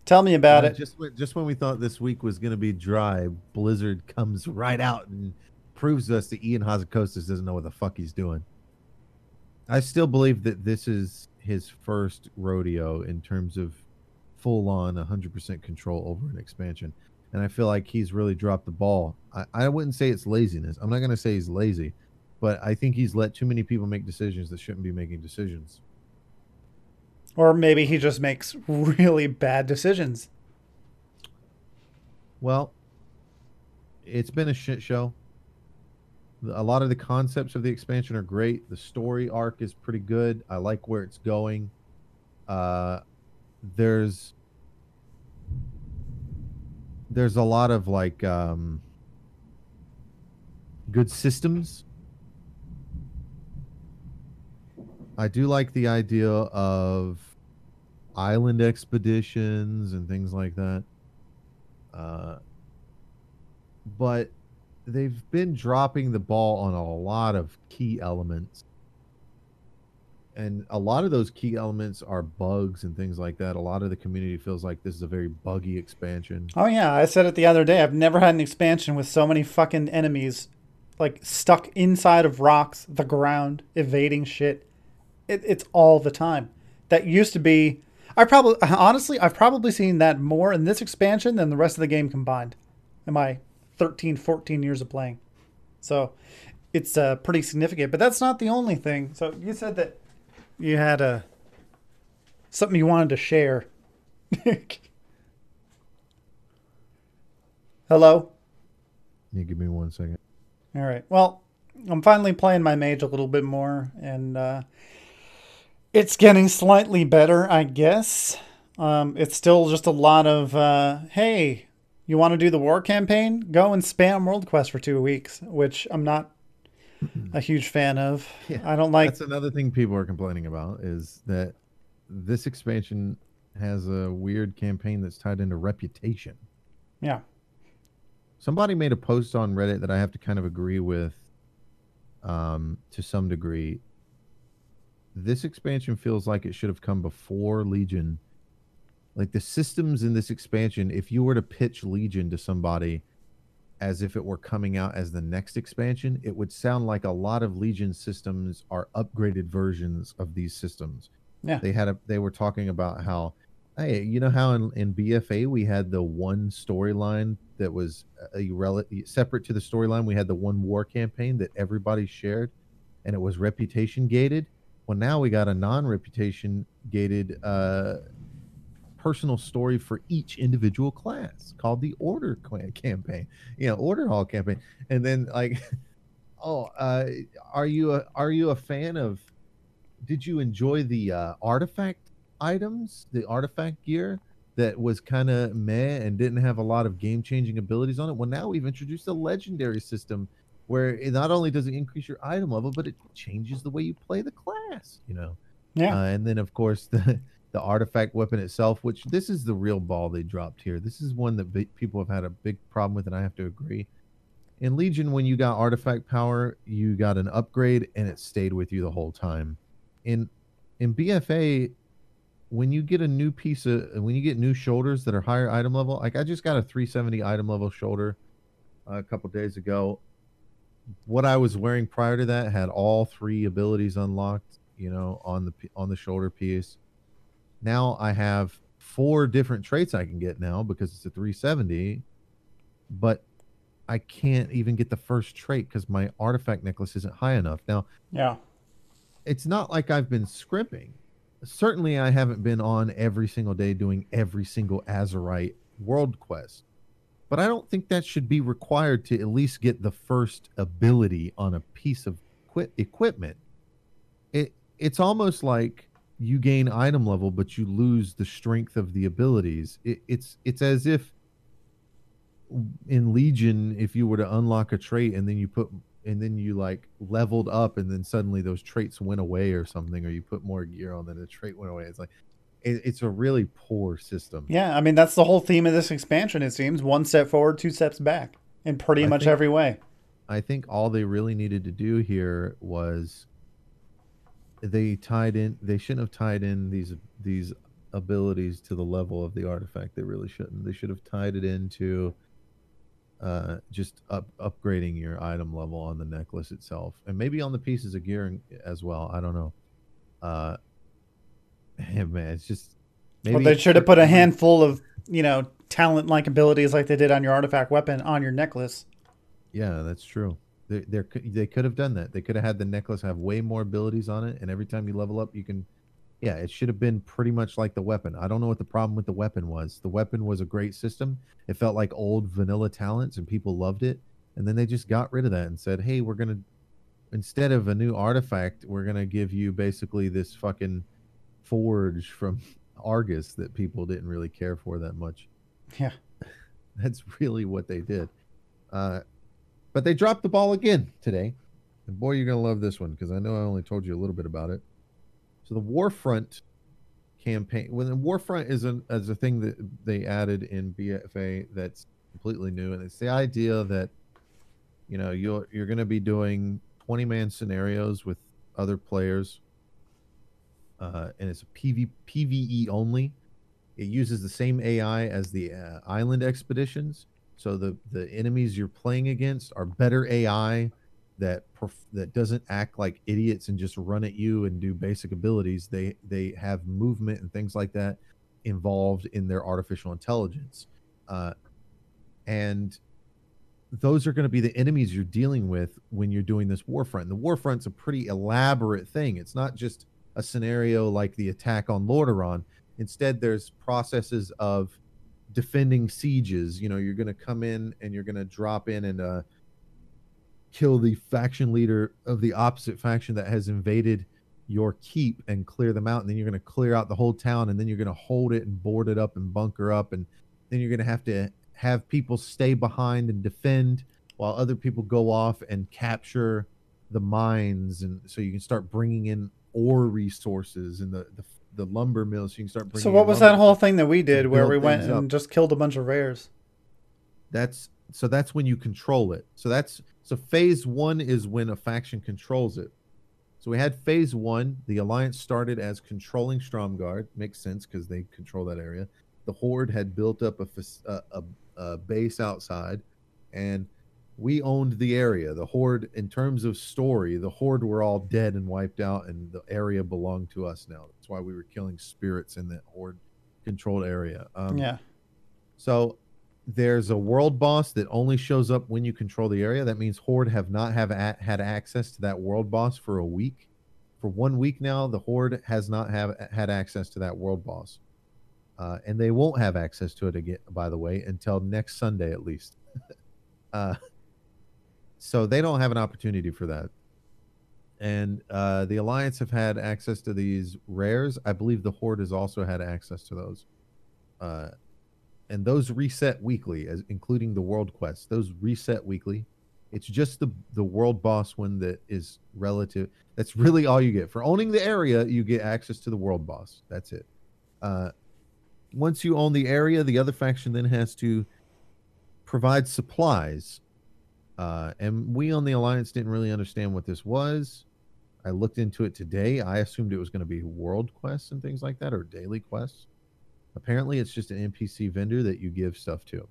Tell me about Uh, it. Just when, just when we thought this week was going to be dry, Blizzard comes right out and proves to us that Ian Hazzikostas doesn't know what the fuck he's doing. I still believe that this is his first rodeo in terms of full on 100% control over an expansion. And I feel like he's really dropped the ball. I, I wouldn't say it's laziness. I'm not going to say he's lazy, but I think he's let too many people make decisions that shouldn't be making decisions. Or maybe he just makes really bad decisions. Well, it's been a shit show. A lot of the concepts of the expansion are great. The story arc is pretty good. I like where it's going. Uh, there's there's a lot of like um, good systems. I do like the idea of island expeditions and things like that. Uh, but they've been dropping the ball on a lot of key elements. And a lot of those key elements are bugs and things like that. A lot of the community feels like this is a very buggy expansion. Oh yeah, I said it the other day. I've never had an expansion with so many fucking enemies like stuck inside of rocks, the ground, evading shit. It, it's all the time. That used to be I probably honestly I've probably seen that more in this expansion than the rest of the game combined. In my 13 14 years of playing. So, it's uh, pretty significant, but that's not the only thing. So, you said that you had a something you wanted to share. Hello. Can You give me one second. All right. Well, I'm finally playing my mage a little bit more, and uh, it's getting slightly better, I guess. Um, it's still just a lot of, uh, hey, you want to do the war campaign? Go and spam World Quest for two weeks, which I'm not a huge fan of. Yeah, I don't like. That's another thing people are complaining about is that this expansion has a weird campaign that's tied into reputation. Yeah. Somebody made a post on Reddit that I have to kind of agree with um, to some degree. This expansion feels like it should have come before Legion. Like the systems in this expansion, if you were to pitch Legion to somebody as if it were coming out as the next expansion, it would sound like a lot of Legion systems are upgraded versions of these systems. Yeah. They had a they were talking about how hey, you know how in, in BFA we had the one storyline that was a rel- separate to the storyline, we had the one war campaign that everybody shared and it was reputation gated. Well, now we got a non-reputation gated uh personal story for each individual class called the order campaign. You know order hall campaign. And then like oh uh are you a are you a fan of did you enjoy the uh artifact items the artifact gear that was kind of meh and didn't have a lot of game changing abilities on it? Well now we've introduced a legendary system where it not only does it increase your item level but it changes the way you play the class you know? Yeah. Uh, and then of course the the artifact weapon itself, which this is the real ball they dropped here. This is one that people have had a big problem with, and I have to agree. In Legion, when you got artifact power, you got an upgrade, and it stayed with you the whole time. In in BFA, when you get a new piece of when you get new shoulders that are higher item level, like I just got a 370 item level shoulder uh, a couple days ago. What I was wearing prior to that had all three abilities unlocked, you know, on the on the shoulder piece now I have four different traits I can get now because it's a 370, but I can't even get the first trait because my artifact necklace isn't high enough. Now, yeah, it's not like I've been scrimping. Certainly, I haven't been on every single day doing every single Azerite world quest, but I don't think that should be required to at least get the first ability on a piece of equipment. It it's almost like you gain item level, but you lose the strength of the abilities. It, it's it's as if in Legion, if you were to unlock a trait and then you put and then you like leveled up and then suddenly those traits went away or something, or you put more gear on, then the trait went away. It's like it, it's a really poor system. Yeah, I mean that's the whole theme of this expansion. It seems one step forward, two steps back, in pretty I much think, every way. I think all they really needed to do here was they tied in they shouldn't have tied in these these abilities to the level of the artifact. They really shouldn't. They should have tied it into uh just up upgrading your item level on the necklace itself. And maybe on the pieces of gear as well. I don't know. Uh man it's just maybe well, they should have put a handful of you know talent like abilities like they did on your artifact weapon on your necklace. Yeah that's true they they could have done that. They could have had the necklace have way more abilities on it, and every time you level up, you can. Yeah, it should have been pretty much like the weapon. I don't know what the problem with the weapon was. The weapon was a great system. It felt like old vanilla talents, and people loved it. And then they just got rid of that and said, "Hey, we're gonna instead of a new artifact, we're gonna give you basically this fucking forge from Argus that people didn't really care for that much." Yeah, that's really what they did. Uh, but they dropped the ball again today. And boy, you're going to love this one because I know I only told you a little bit about it. So the Warfront campaign, when the Warfront is a, as a thing that they added in BFA that's completely new. And it's the idea that, you know, you're, you're going to be doing 20 man scenarios with other players. uh, and it's PV, PVE only. It uses the same AI as the uh, island expeditions, so the the enemies you're playing against are better AI that that doesn't act like idiots and just run at you and do basic abilities. They they have movement and things like that involved in their artificial intelligence, uh, and those are going to be the enemies you're dealing with when you're doing this warfront. The warfront's a pretty elaborate thing. It's not just a scenario like the attack on Lordaeron. Instead, there's processes of defending sieges. You know, you're going to come in and you're going to drop in and uh, kill the faction leader of the opposite faction that has invaded your keep and clear them out. And then you're going to clear out the whole town and then you're going to hold it and board it up and bunker up. And then you're going to have to have people stay behind and defend while other people go off and capture the mines. And so you can start bringing in ore resources and the, the the lumber mills. So you can start bringing. So what was that whole thing that we did where we went and up. just killed a bunch of rares? That's so that's when you control it. So that's so phase one is when a faction controls it. So we had phase one. The alliance started as controlling Stromgarde. Makes sense because they control that area. The horde had built up a, a, a, a base outside, and we owned the area. The horde, in terms of story, the horde were all dead and wiped out, and the area belonged to us now. That's why we were killing spirits in that horde controlled area. Um, yeah. so there's a world boss that only shows up when you control the area. That means Horde have not have a- had access to that world boss for a week. For one week now, the Horde has not have had access to that world boss, uh, and they won't have access to it again. By the way, until next Sunday at least. uh, so they don't have an opportunity for that. And uh, the Alliance have had access to these rares. I believe the Horde has also had access to those. Uh, and those reset weekly, as including the world quests. Those reset weekly. It's just the the world boss one that is relative. That's really all you get for owning the area. You get access to the world boss. That's it. Uh, once you own the area, the other faction then has to provide supplies. Uh, and we on the alliance didn't really understand what this was. I looked into it today. I assumed it was going to be world quests and things like that, or daily quests. Apparently, it's just an NPC vendor that you give stuff to.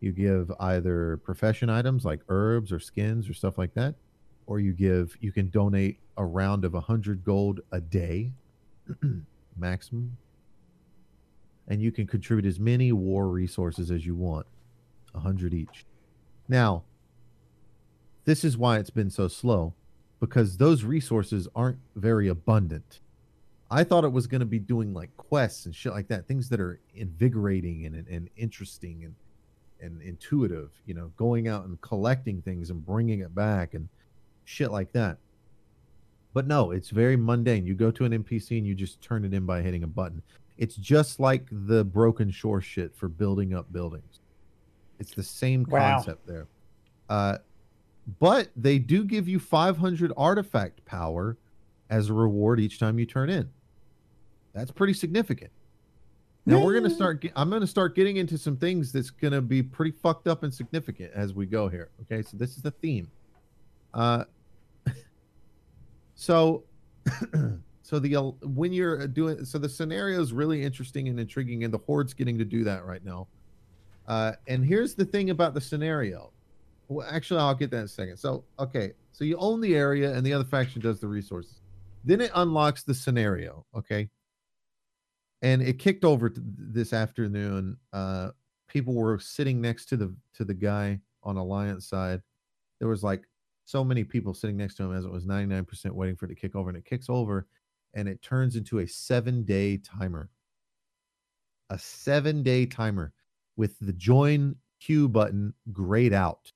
You give either profession items like herbs or skins or stuff like that, or you give you can donate a round of 100 gold a day maximum. And you can contribute as many war resources as you want, 100 each. Now, this is why it's been so slow because those resources aren't very abundant. I thought it was going to be doing like quests and shit like that, things that are invigorating and, and, and interesting and and intuitive. You know, going out and collecting things and bringing it back and shit like that. But no, it's very mundane. You go to an NPC and you just turn it in by hitting a button. It's just like the Broken Shore shit for building up buildings. It's the same Wow. concept there. Uh, but they do give you 500 artifact power as a reward each time you turn in. That's pretty significant. Now we're gonna start. Get, I'm gonna start getting into some things that's gonna be pretty fucked up and significant as we go here. Okay, so this is the theme. Uh, so, so the when you're doing so the scenario is really interesting and intriguing, and the horde's getting to do that right now. Uh, and here's the thing about the scenario. Well, actually, I'll get that in a second. So, okay, so you own the area, and the other faction does the resources. Then it unlocks the scenario. Okay, and it kicked over this afternoon. Uh, people were sitting next to the to the guy on Alliance side. There was like so many people sitting next to him as it was 99% waiting for it to kick over, and it kicks over, and it turns into a seven day timer. A seven day timer with the join queue button grayed out.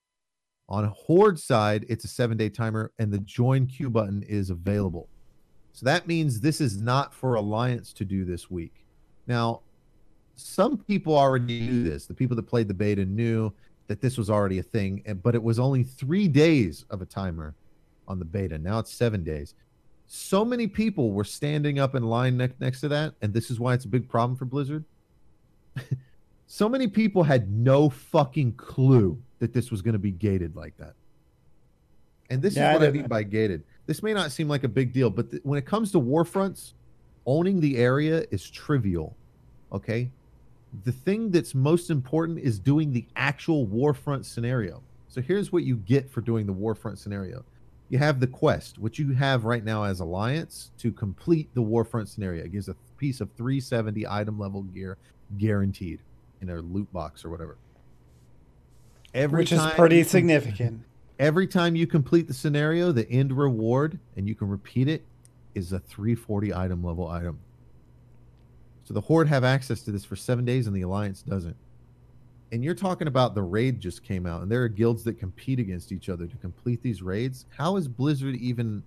On Horde side, it's a seven day timer, and the join queue button is available. So that means this is not for Alliance to do this week. Now, some people already knew this. The people that played the beta knew that this was already a thing, but it was only three days of a timer on the beta. Now it's seven days. So many people were standing up in line ne- next to that, and this is why it's a big problem for Blizzard. so many people had no fucking clue that this was going to be gated like that. And this Yeah, is what I, didn't- mean by gated. This may not seem like a big deal, but th- when it comes to war fronts, owning the area is trivial. Okay. The thing that's most important is doing the actual warfront scenario. So here's what you get for doing the warfront scenario. You have the quest, which you have right now as Alliance to complete the warfront scenario. It gives a piece of 370 item level gear guaranteed in a loot box or whatever. Every which is pretty significant. Every time you complete the scenario, the end reward, and you can repeat it, is a 340 item level item. So the Horde have access to this for seven days, and the Alliance doesn't. And you're talking about the raid just came out, and there are guilds that compete against each other to complete these raids. How is Blizzard even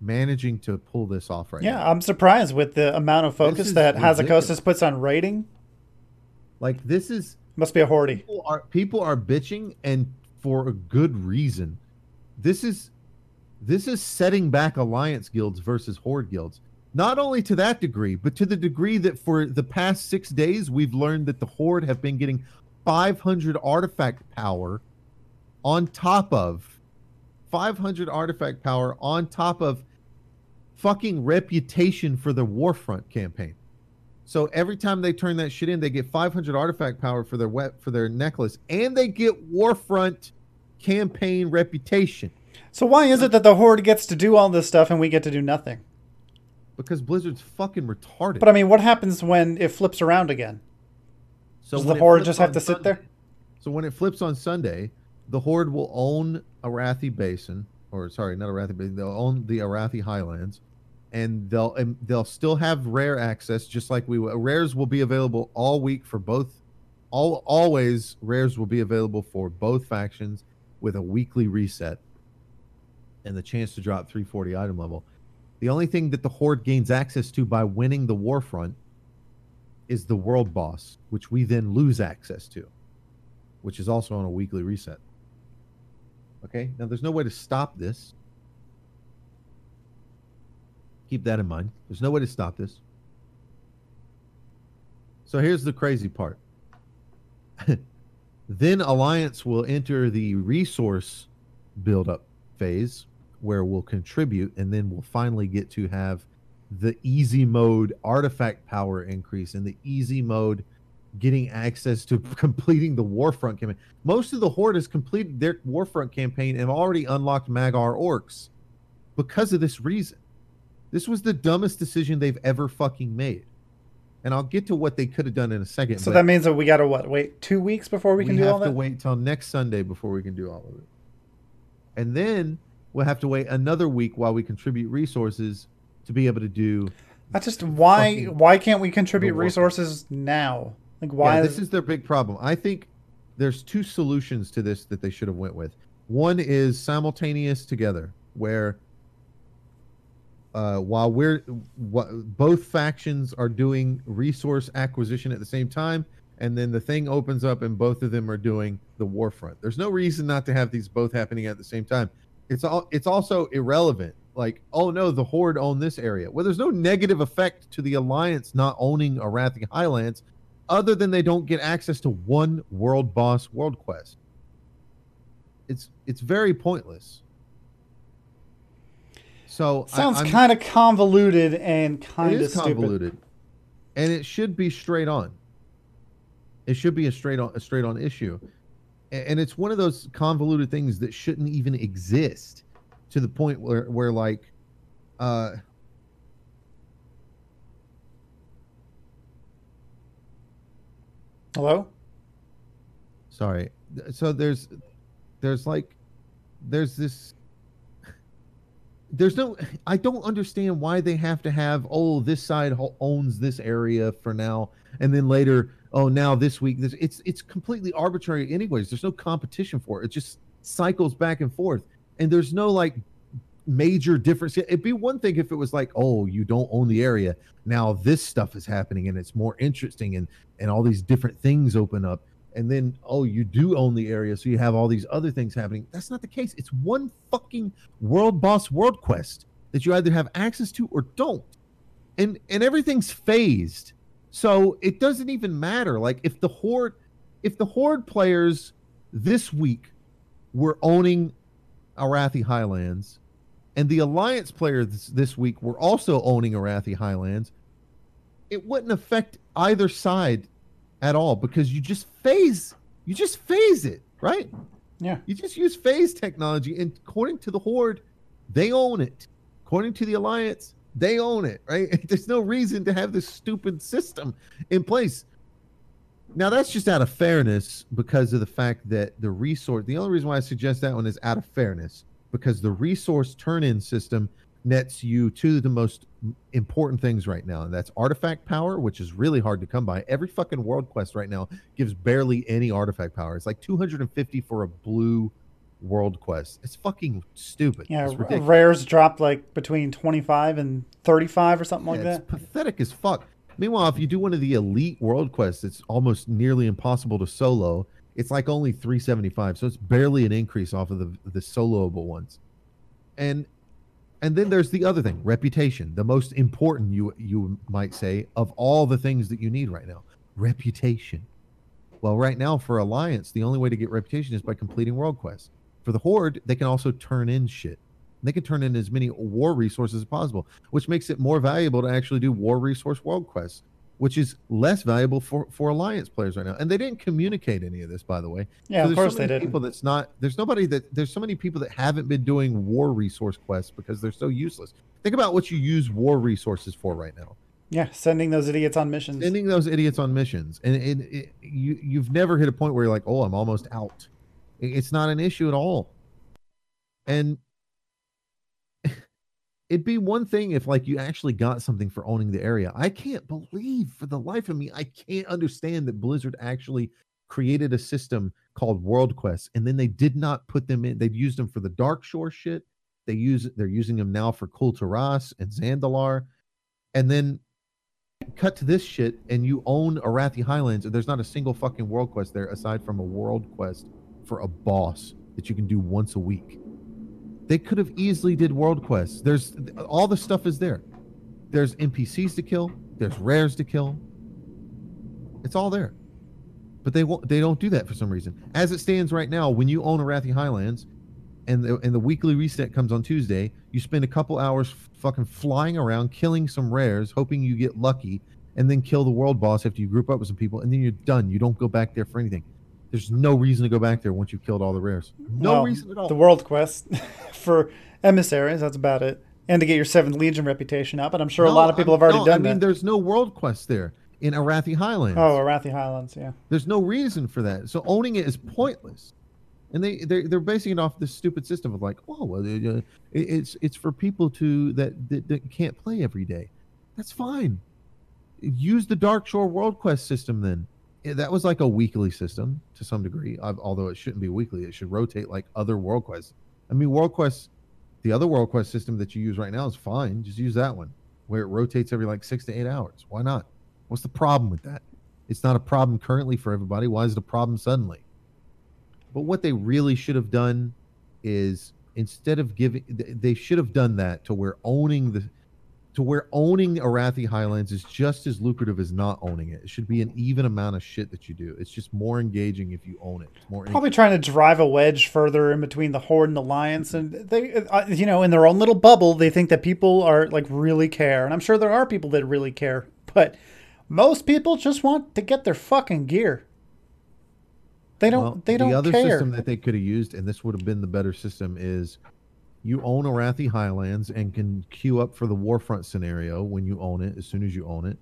managing to pull this off right yeah, now? Yeah, I'm surprised with the amount of focus that Hazzikostas puts on raiding. Like this is must be a hordy. People are people are bitching, and for a good reason. This is this is setting back alliance guilds versus horde guilds. Not only to that degree, but to the degree that for the past six days we've learned that the horde have been getting 500 artifact power on top of 500 artifact power on top of fucking reputation for the Warfront campaign. So every time they turn that shit in, they get 500 artifact power for their wet for their necklace, and they get Warfront campaign reputation. So why is it that the Horde gets to do all this stuff and we get to do nothing? Because Blizzard's fucking retarded. But I mean, what happens when it flips around again? So Does the Horde just have to Sunday, sit there? So when it flips on Sunday, the Horde will own Arathi Basin, or sorry, not Arathi Basin. They'll own the Arathi Highlands and they'll and they'll still have rare access just like we rares will be available all week for both all always rares will be available for both factions with a weekly reset and the chance to drop 340 item level. The only thing that the horde gains access to by winning the warfront is the world boss which we then lose access to which is also on a weekly reset. Okay? Now there's no way to stop this Keep that in mind. There's no way to stop this. So here's the crazy part. then Alliance will enter the resource buildup phase where we'll contribute and then we'll finally get to have the easy mode artifact power increase and the easy mode getting access to completing the Warfront campaign. Most of the Horde has completed their Warfront campaign and already unlocked Mag'har orcs because of this reason. This was the dumbest decision they've ever fucking made. And I'll get to what they could have done in a second. So that means that we got to what? Wait two weeks before we, we can do all that. We have to wait till next Sunday before we can do all of it. And then we'll have to wait another week while we contribute resources to be able to do. That's just why. Why can't we contribute resources now? Like why? Yeah, this is their big problem. I think there's two solutions to this that they should have went with. One is simultaneous together, where uh, while we're what, both factions are doing resource acquisition at the same time, and then the thing opens up and both of them are doing the war front. There's no reason not to have these both happening at the same time. It's all it's also irrelevant. Like, oh no, the Horde own this area. Well, there's no negative effect to the Alliance not owning Arathi Highlands, other than they don't get access to one world boss world quest. It's it's very pointless. So sounds kind of convoluted and kind of convoluted, and it should be straight on. It should be a straight on a straight on issue, and it's one of those convoluted things that shouldn't even exist, to the point where where like, uh. Hello. Sorry. So there's, there's like, there's this there's no i don't understand why they have to have oh this side owns this area for now and then later oh now this week this it's it's completely arbitrary anyways. There's no competition for it. It just cycles back and forth. And there's no like major difference. It'd be one thing if it was like oh you don't own the area. Now this stuff is happening and it's more interesting and and all these different things open up and then oh you do own the area so you have all these other things happening. That's not the case. It's one fucking world boss world quest that you either have access to or don't. And and everything's phased. So it doesn't even matter. Like if the horde if the horde players this week were owning arathi highlands and the Alliance players this, week were also owning Arathi Highlands, it wouldn't affect either side at all because you just phase you just phase it, right? Yeah. You just use phase technology, and according to the Horde, they own it. According to the Alliance, they own it, right? There's no reason to have this stupid system in place. Now that's just out of fairness because of the fact that the resource. The only reason why I suggest that one is out of fairness because the resource turn-in system nets you two of the most important things right now, and that's artifact power, which is really hard to come by. Every fucking world quest right now gives barely any artifact power. It's like 250 for a blue world quest. It's fucking stupid. Yeah, rares dropped like between 25 and 35 or something like Yeah, that. it's pathetic as fuck. Meanwhile, if you do one of the elite world quests, it's almost nearly impossible to solo. It's like only 375, so it's barely an increase off of the the soloable ones. And and then there's the other thing, reputation, the most important you you might say of all the things that you need right now. Reputation. Well, right now for Alliance, the only way to get reputation is by completing world quests. For the Horde, they can also turn in shit. They can turn in as many war resources as possible, which makes it more valuable to actually do war resource world quests, which is less valuable for, for Alliance players right now. And they didn't communicate any of this, by the way. Yeah, So of course so they did. People that's not there's nobody that there's so many people that haven't been doing war resource quests because they're so useless. Think about what you use war resources for right now. Yeah, sending those idiots on missions. Sending those idiots on missions, and it, it, you you've never hit a point where you're like, oh, I'm almost out. It's not an issue at all. And it'd be one thing if like you actually got something for owning the area. I can't believe for the life of me, I can't understand that Blizzard actually created a system called World Quest, and then they did not put them in. They'd used them for the Darkshore shit. They use they're using them now for Kul Tiras and Zandalar, and then cut to this shit, and you own Arathi Highlands, and there's not a single fucking world quest there aside from a world quest for a boss that you can do once a week. They could have easily did world quests. There's all the stuff is there. There's NPCs to kill. There's rares to kill. It's all there. But they won't. They don't do that for some reason. As it stands right now, when you own Arathi Highlands, and the and the weekly reset comes on Tuesday, you spend a couple hours fucking flying around, killing some rares, hoping you get lucky, and then kill the world boss after you group up with some people, and then you're done. You don't go back there for anything. There's no reason to go back there once you've killed all the rares. No Well, reason at all. The world quest for emissaries, that's about it. And to get your seventh legion reputation up, and I'm sure a lot of people I'm- have already no, done I mean, that. there's no world quest there in Arathi Highlands. Oh, Arathi Highlands, yeah. There's no reason for that. So owning it is pointless. And they they're, they're basing it off this stupid system of like, oh, well, uh, it- it's it's for people to that, that that can't play every day. That's fine. Use the Darkshore World Quest system then. That was like a weekly system to some degree, uh, although it shouldn't be weekly. It should rotate like other World Quests. I mean, World quests, the other World Quest system that you use right now is fine. Just use that one where it rotates every like six to eight hours. Why not? What's the problem with that? It's not a problem currently for everybody. Why is it a problem suddenly? But what they really should have done is instead of giving, they should have done that to where owning the, to where owning Arathi Highlands is just as lucrative as not owning it. It should be an even amount of shit that you do. It's just more engaging if you own it. It's more Probably trying to drive a wedge further in between the Horde and the Alliance, and they, uh, you know, in their own little bubble, they think that people are like really care, and I'm sure there are people that really care, but most people just want to get their fucking gear. They don't. Well, they don't the other care. system that they could have used, and this would have been the better system, is you own Arathi Highlands and can queue up for the Warfront scenario when you own it, as soon as you own it.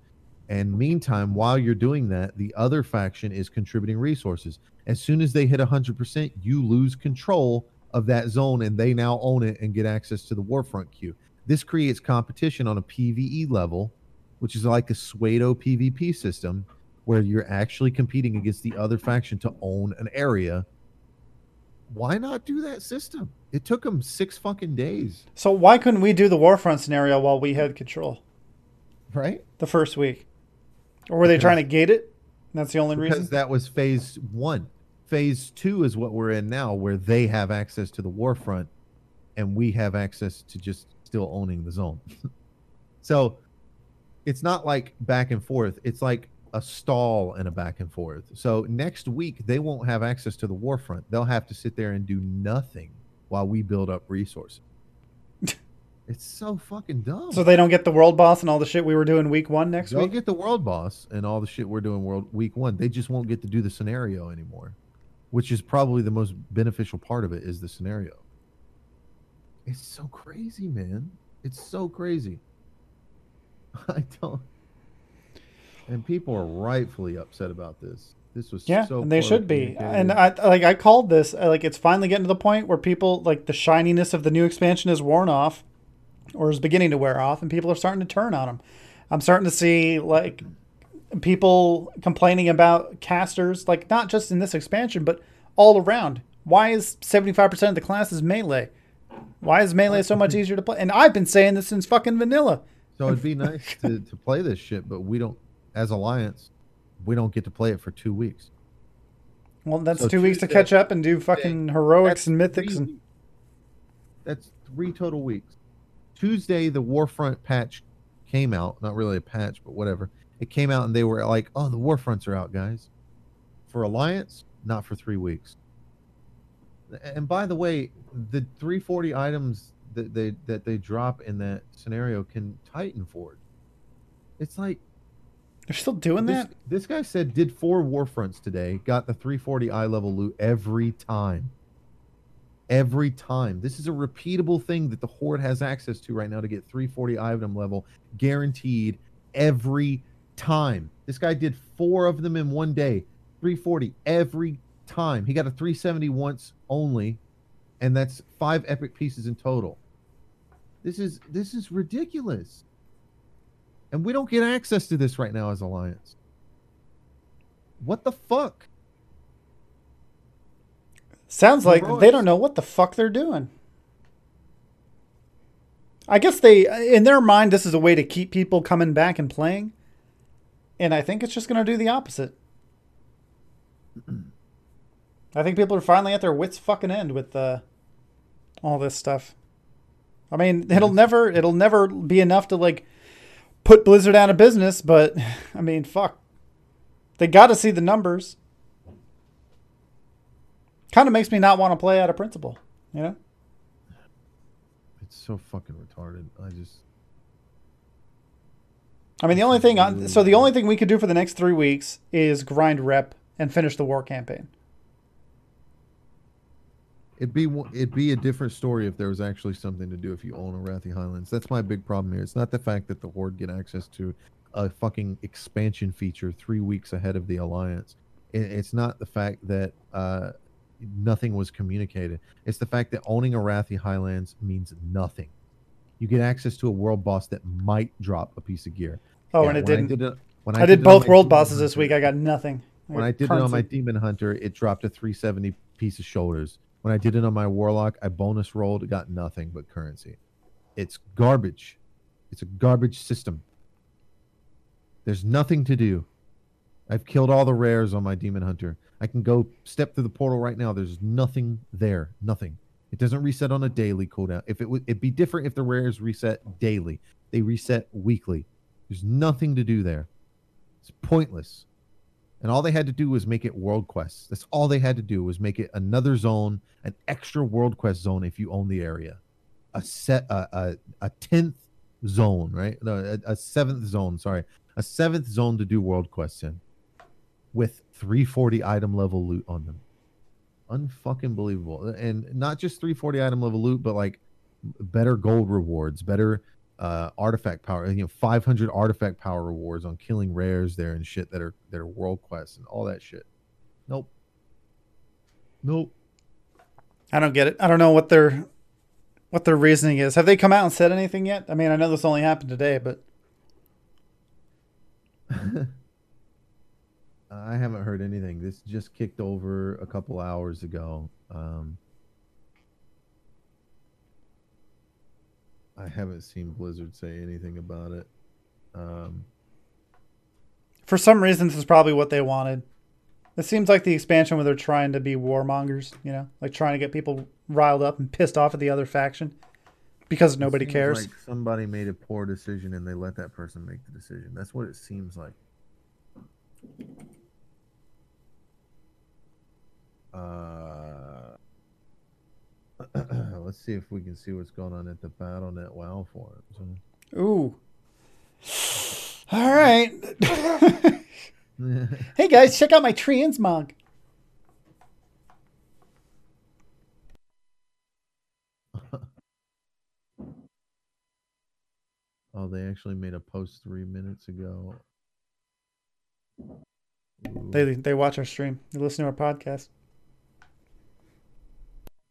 And meantime, while you're doing that, the other faction is contributing resources. As soon as they hit 100%, you lose control of that zone and they now own it and get access to the Warfront queue. This creates competition on a PvE level, which is like a Suedo PvP system where you're actually competing against the other faction to own an area. Why not do that system? It took them six fucking days, so why couldn't we do the Warfront scenario while we had control right? the first week? Or were they Because- trying to gate it? That's the only Because reason. that was phase one. Phase two is what we're in now, where they have access to the warfront and we have access to just still owning the zone. so it's not like back and forth. It's like a stall and a back and forth. So next week they won't have access to the warfront. They'll have to sit there and do nothing while we build up resources. It's so fucking dumb. So they don't get the world boss and all the shit we were doing week one next week? They'll week. get the world boss and all the shit we're doing world week one. They just won't get to do the scenario anymore, which is probably the most beneficial part of it is the scenario. It's so crazy, man. It's so crazy. I don't. And people are rightfully upset about this. This was Yeah, so and they should be. And I like I called this uh, like it's finally getting to the point where people like the shininess of the new expansion is worn off, or is beginning to wear off, and people are starting to turn on them. I'm starting to see like people complaining about casters, like not just in this expansion, but all around. Why is 75% of the classes melee? Why is melee so much easier to play? And I've been saying this since fucking vanilla. So it'd be nice to, to play this shit, but we don't, as Alliance, we don't get to play it for two weeks. Well, that's So two weeks to catch up and do fucking heroics and mythics three and. That's three total weeks. Tuesday, the Warfront patch came out. Not really a patch, but whatever. It came out and they were like, oh, the Warfronts are out, guys. For Alliance, not for three weeks. And by the way, the 340 items that they that they drop in that scenario can Titan Forge. It's like they're still doing this, that. this guy said did four Warfronts today, got the 340 eye level loot every time. Every time. This is a repeatable thing that the Horde has access to right now to get 340 item level guaranteed every time. This guy did four of them in one day, 340 every time. He got a 370 once only, and that's five epic pieces in total. This is this is ridiculous. And we don't get access to this right now as Alliance. What the fuck? Sounds like they don't know what the fuck they're doing. I guess they, in their mind, this is a way to keep people coming back and playing. And I think it's just going to do the opposite. I think people are finally at their wits' fucking end with uh, all this stuff. I mean, it'll never, it'll never be enough to like put Blizzard out of business. But I mean, fuck, they got to see the numbers kind of makes me not want to play out of principle. You know? It's so fucking retarded. I just I mean, the only thing, on, so the only thing we could do for the next three weeks is grind rep and finish the war campaign. It'd be it'd be a different story if there was actually something to do if you own Arathi Highlands. That's my big problem here. It's not the fact that the Horde get access to a fucking expansion feature three weeks ahead of the Alliance. It's not the fact that uh, nothing was communicated. It's the fact that owning Arathi Highlands means nothing. You get access to a world boss that might drop a piece of gear. Oh, Yeah, and it didn't. did it- when I, did, on both world bosses this week. I got nothing. when got I did it on my. Demon Hunter, it dropped a 370 piece of shoulders. When I did it on my Warlock, I bonus rolled, got nothing but currency. It's garbage. It's a garbage system. There's nothing to do. I've killed all the rares on my Demon Hunter. I can go step through the portal right now. There's nothing there. Nothing. It doesn't reset on a daily cooldown. If it would, it'd be different if the rares reset daily. They reset weekly. There's nothing to do there. It's pointless. And all they had to do was make it world quests. That's all they had to do was make it another zone, an extra world quest zone if you own the area, a set a a, a tenth zone, right? No, a, a seventh zone. Sorry, a seventh zone to do world quests in, with 340 item level loot on them. Unfucking believable, and not just 340 item level loot, but like better gold rewards, better uh artifact power you know 500 artifact power rewards on killing rares there and shit that are that are world quests and all that shit nope nope I don't get it. I don't know what their what their reasoning is. Have they come out and said anything yet? I mean, I know this only happened today, but i haven't heard anything this just kicked over a couple hours ago um i haven't seen blizzard say anything about it um for some reason, this is probably what they wanted. It seems like the expansion where they're trying to be warmongers, you know, like trying to get people riled up and pissed off at the other faction because nobody cares. like somebody made a poor decision and they let that person make the decision that's what it seems like uh let's see if we can see what's going on at the BattleNet WoW forums. Ooh. All right. hey guys, check out my transmog. oh, they actually made a post three minutes ago. Ooh. They they watch our stream. They listen to our podcast.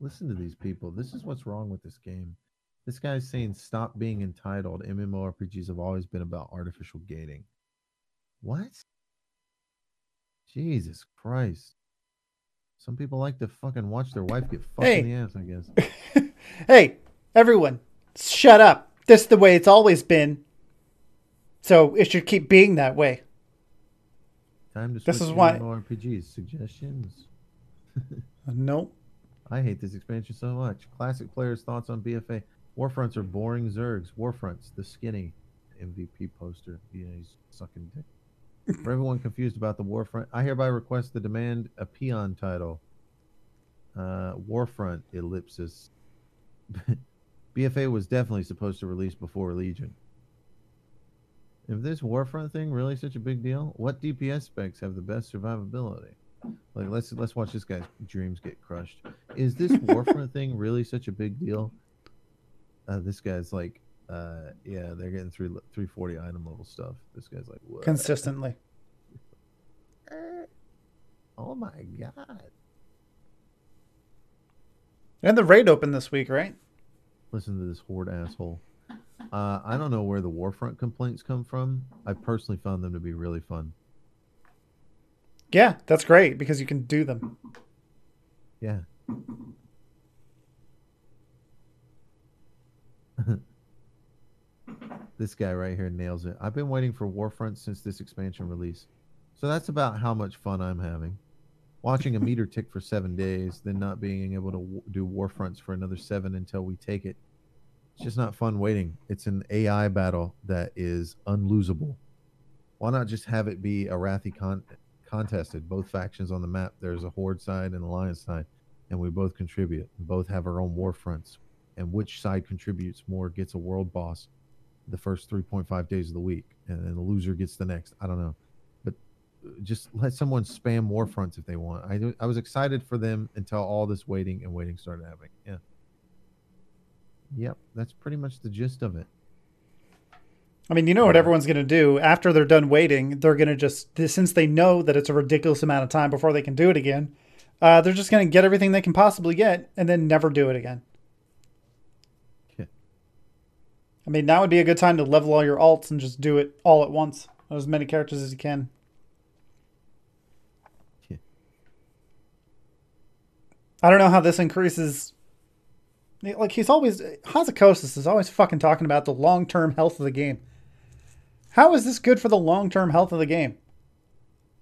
Listen to these people. This is what's wrong with this game. This guy's saying stop being entitled. MMORPGs have always been about artificial gating. What? Jesus Christ. Some people like to fucking watch their wife get fucked hey. in the ass, I guess. hey, everyone, shut up. This is the way it's always been. So it should keep being that way. Time to switch this is why RPGs. Suggestions? nope. I hate this expansion so much. Classic players' thoughts on BFA. Warfronts are boring zergs. Warfronts, the skinny MVP poster. Yeah, he's sucking dick. For everyone confused about the Warfront, I hereby request the demand a peon title. Uh, Warfront ellipsis. BFA was definitely supposed to release before Legion. If this Warfront thing really such a big deal, what DPS specs have the best survivability? Like let's let's watch this guy's dreams get crushed. Is this Warfront thing really such a big deal? Uh, this guy's like, uh, yeah, they're getting three three forty item level stuff. This guy's like, what? Consistently. oh my god. And the raid open this week, right? Listen to this horde asshole. Uh, I don't know where the Warfront complaints come from. I personally found them to be really fun. Yeah, that's great because you can do them. Yeah. this guy right here nails it. I've been waiting for Warfront since this expansion release. So that's about how much fun I'm having. Watching a meter tick for seven days, then not being able to w- do Warfronts for another seven until we take it. It's just not fun waiting. It's an AI battle that is unlosable. Why not just have it be Arathi con- contested? Both factions on the map. There's a Horde side and Alliance side, and we both contribute. both have our own war fronts and which side contributes more gets a world boss the first 3.5 days of the week and then the loser gets the next i don't know but uh, just let someone spam war fronts if they want i, I was excited for them until all this waiting and waiting started happening yeah yep that's pretty much the gist of it I mean, you know what everyone's going to do after they're done waiting. They're going to just, since they know that it's a ridiculous amount of time before they can do it again, uh, they're just going to get everything they can possibly get and then never do it again. Yeah. I mean, now would be a good time to level all your alts and just do it all at once. As many characters as you can. Yeah. I don't know how this increases. Like, he's always. Hazzikostas is always fucking talking about the long term health of the game. How is this good for the long term health of the game?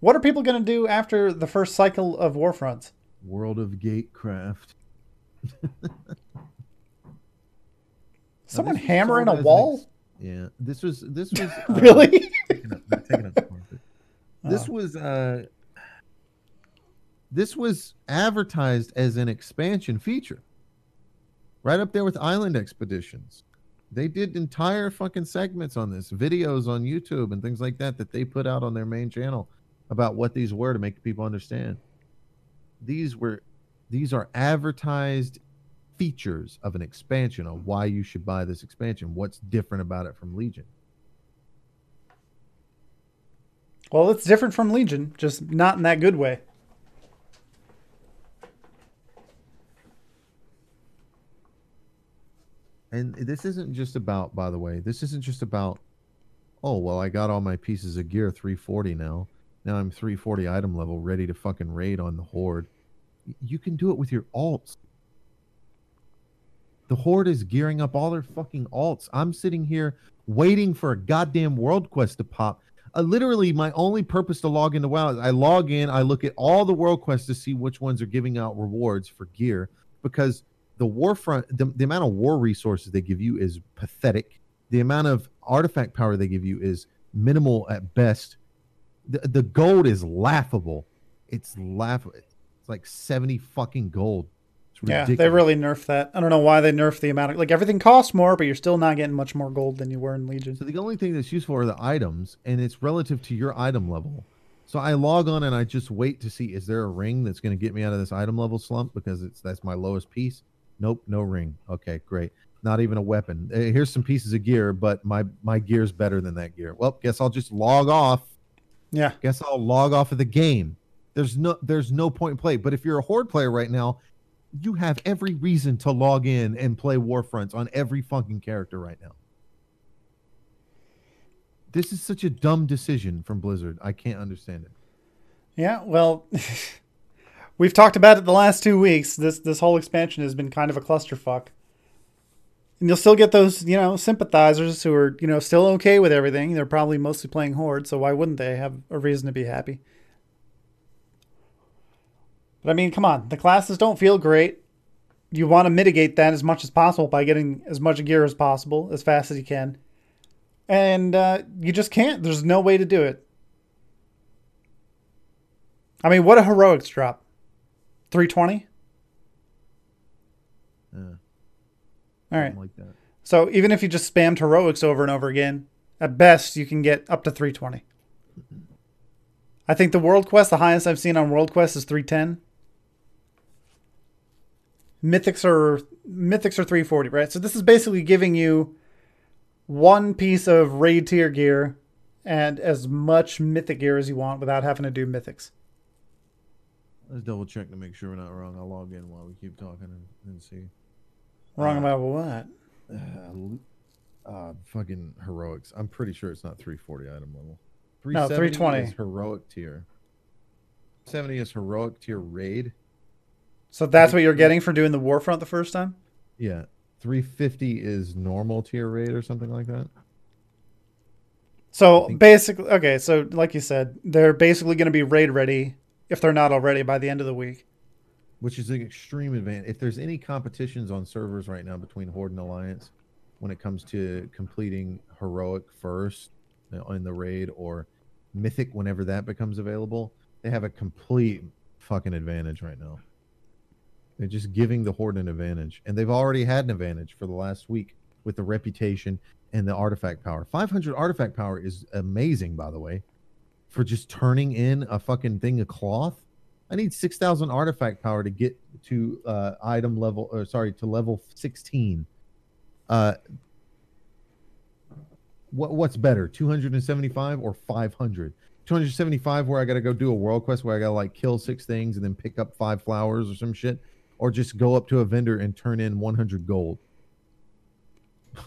What are people going to do after the first cycle of Warfronts? World of Gatecraft. Someone hammering a wall? yeah, this was this was uh, really. this oh. was uh, this was advertised as an expansion feature, right up there with Island Expeditions. They did entire fucking segments on this, videos on YouTube and things like that that they put out on their main channel about what these were to make people understand. These were these are advertised features of an expansion on why you should buy this expansion. What's different about it from Legion? Well, it's different from Legion, just not in that good way. And this isn't just about, by the way, this isn't just about, oh, well, I got all my pieces of gear 340 now. Now I'm 340 item level, ready to fucking raid on the Horde. You can do it with your alts. The Horde is gearing up all their fucking alts. I'm sitting here waiting for a goddamn world quest to pop. Uh, literally, my only purpose to log into WoW is I log in, I look at all the world quests to see which ones are giving out rewards for gear because the warfront, the, the amount of war resources they give you is pathetic. The amount of artifact power they give you is minimal at best. The, the gold is laughable. It's laughable. It's like 70 fucking gold. Yeah, they really nerfed that. I don't know why they nerfed the amount of like everything costs more, but you're still not getting much more gold than you were in Legion. So the only thing that's useful are the items, and it's relative to your item level. So I log on and I just wait to see is there a ring that's going to get me out of this item level slump because it's that's my lowest piece. Nope, no ring. Okay, great. Not even a weapon. Uh, Here's some pieces of gear, but my my gear's better than that gear. Well, guess I'll just log off. Yeah, Guess I'll log off of the game. There's no there's no point in play. But if you're a horde player right now, you have every reason to log in and play Warfronts on every fucking character right now. This is such a dumb decision from Blizzard. I can't understand it. yeah. Well, we've talked about it the last two weeks. This this whole expansion has been kind of a clusterfuck. And you'll still get those, you know, sympathizers who are, you know, still okay with everything. They're probably mostly playing Horde, so why wouldn't they have a reason to be happy? But I mean, come on, the classes don't feel great. You want to mitigate that as much as possible by getting as much gear as possible as fast as you can. And uh, you just can't. There's no way to do it. I mean, what a heroics drop. 320? Yeah, All right. like that. So even if you just spammed heroics over and over again, at best you can get up to 320. I think the World Quest, the highest I've seen on World Quest is 310. Mythics are Mythics are 340, right? So this is basically giving you one piece of raid tier gear and as much mythic gear as you want without having to do mythics. Let's double check to make sure we're not wrong. I'll log in while we keep talking and, and see. Wrong Uh, about what? Uh, uh, fucking heroics. I'm pretty sure it's not 340 item level. No, 320. is heroic tier. 70 is heroic tier raid. So that's what you're getting for doing the Warfront the first time? Yeah. 350 is normal tier raid or something like that. So basically, okay, so like you said, they're basically going to be raid ready if they're not already by the end of the week. Which is an extreme advantage. If there's any competitions on servers right now between Horde and Alliance when it comes to completing heroic first in the raid or mythic whenever that becomes available, they have a complete fucking advantage right now. They're just giving the Horde an advantage. And they've already had an advantage for the last week with the reputation and the artifact power. 500 artifact power is amazing, by the way, for just turning in a fucking thing of cloth. I need 6,000 artifact power to get to uh, item level, or sorry, to level 16. Uh, what what's better, 275 or 500? 275 where I got to go do a world quest where I got to like kill six things and then pick up five flowers or some shit, or just go up to a vendor and turn in 100 gold.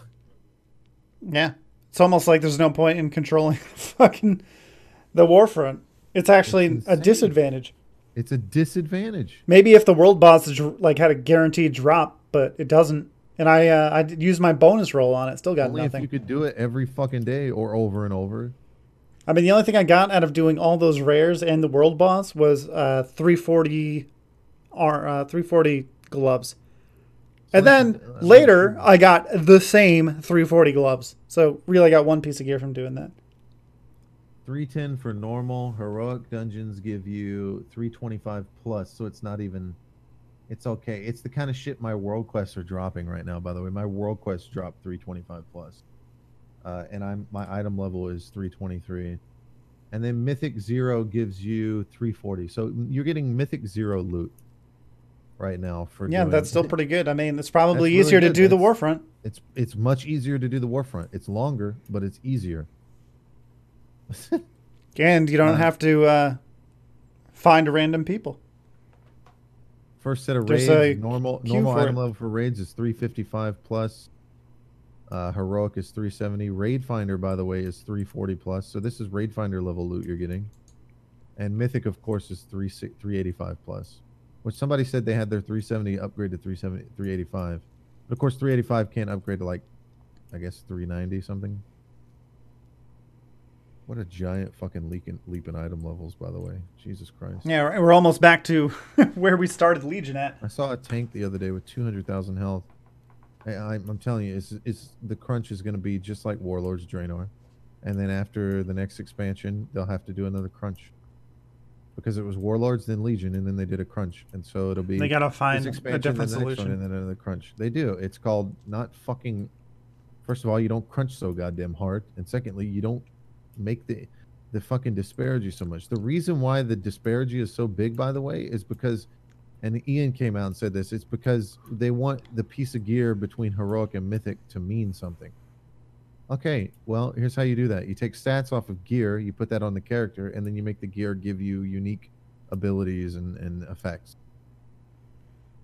Yeah. It's almost like there's no point in controlling fucking the Warfront. It's actually It's a disadvantage. It's a disadvantage. Maybe if the world boss like had a guaranteed drop, but it doesn't. And I uh, I did use my bonus roll on it, still got Only nothing. if you could do it every fucking day or over and over. I mean, the only thing I got out of doing all those rares and the world boss was uh, 340 ar- uh, 340 gloves. And that's- then later. I got the same 340 gloves. So really, I got one piece of gear from doing that. 310 for normal. Heroic dungeons give you 325 plus, so it's not even. It's okay. It's the kind of shit my world quests are dropping right now. By the way, my world quests drop 325 plus, uh, and I'm my item level is 323, and then Mythic Zero gives you 340. So you're getting Mythic Zero loot right now for Yeah, doing- that's still pretty good. I mean, it's probably That's really easier to do the Warfront. It's it's much easier to do the Warfront. It's longer, but it's easier. And you don't Uh, have to uh, find random people. First set of There's raids, normal normal item it. level for raids is 355 plus. Uh, heroic is 370. Raid Finder, by the way, is 340 plus. So this is Raid Finder level loot you're getting. And Mythic, of course, is 3 385 plus. Which somebody said they had their 370 upgrade to 370 385. But of course, 385 can't upgrade to like, I guess 390 something. What a giant fucking leap in, leap in item levels, by the way. Jesus Christ. Yeah, we're- almost back to where we started Legion at. I saw a tank the other day with 200,000 health. I, I'm telling you, it's, it's the crunch is going to be just like Warlords Draenor, and then after the next expansion, they'll have to do another crunch. because it was Warlords, then Legion, and then they did a crunch, and so it'll be They gotta find a different the next one, solution. and then another crunch. They do. It's called not fucking. First of all, you don't crunch so goddamn hard, and secondly, you don't make the the fucking disparity so much. The reason why the disparity is so big, by the way, is because, and Ion came out and said this. It's because they want the piece of gear between heroic and mythic to mean something. Okay, well, here's how you do that. You take stats off of gear, you put that on the character, and then you make the gear give you unique abilities and, and effects.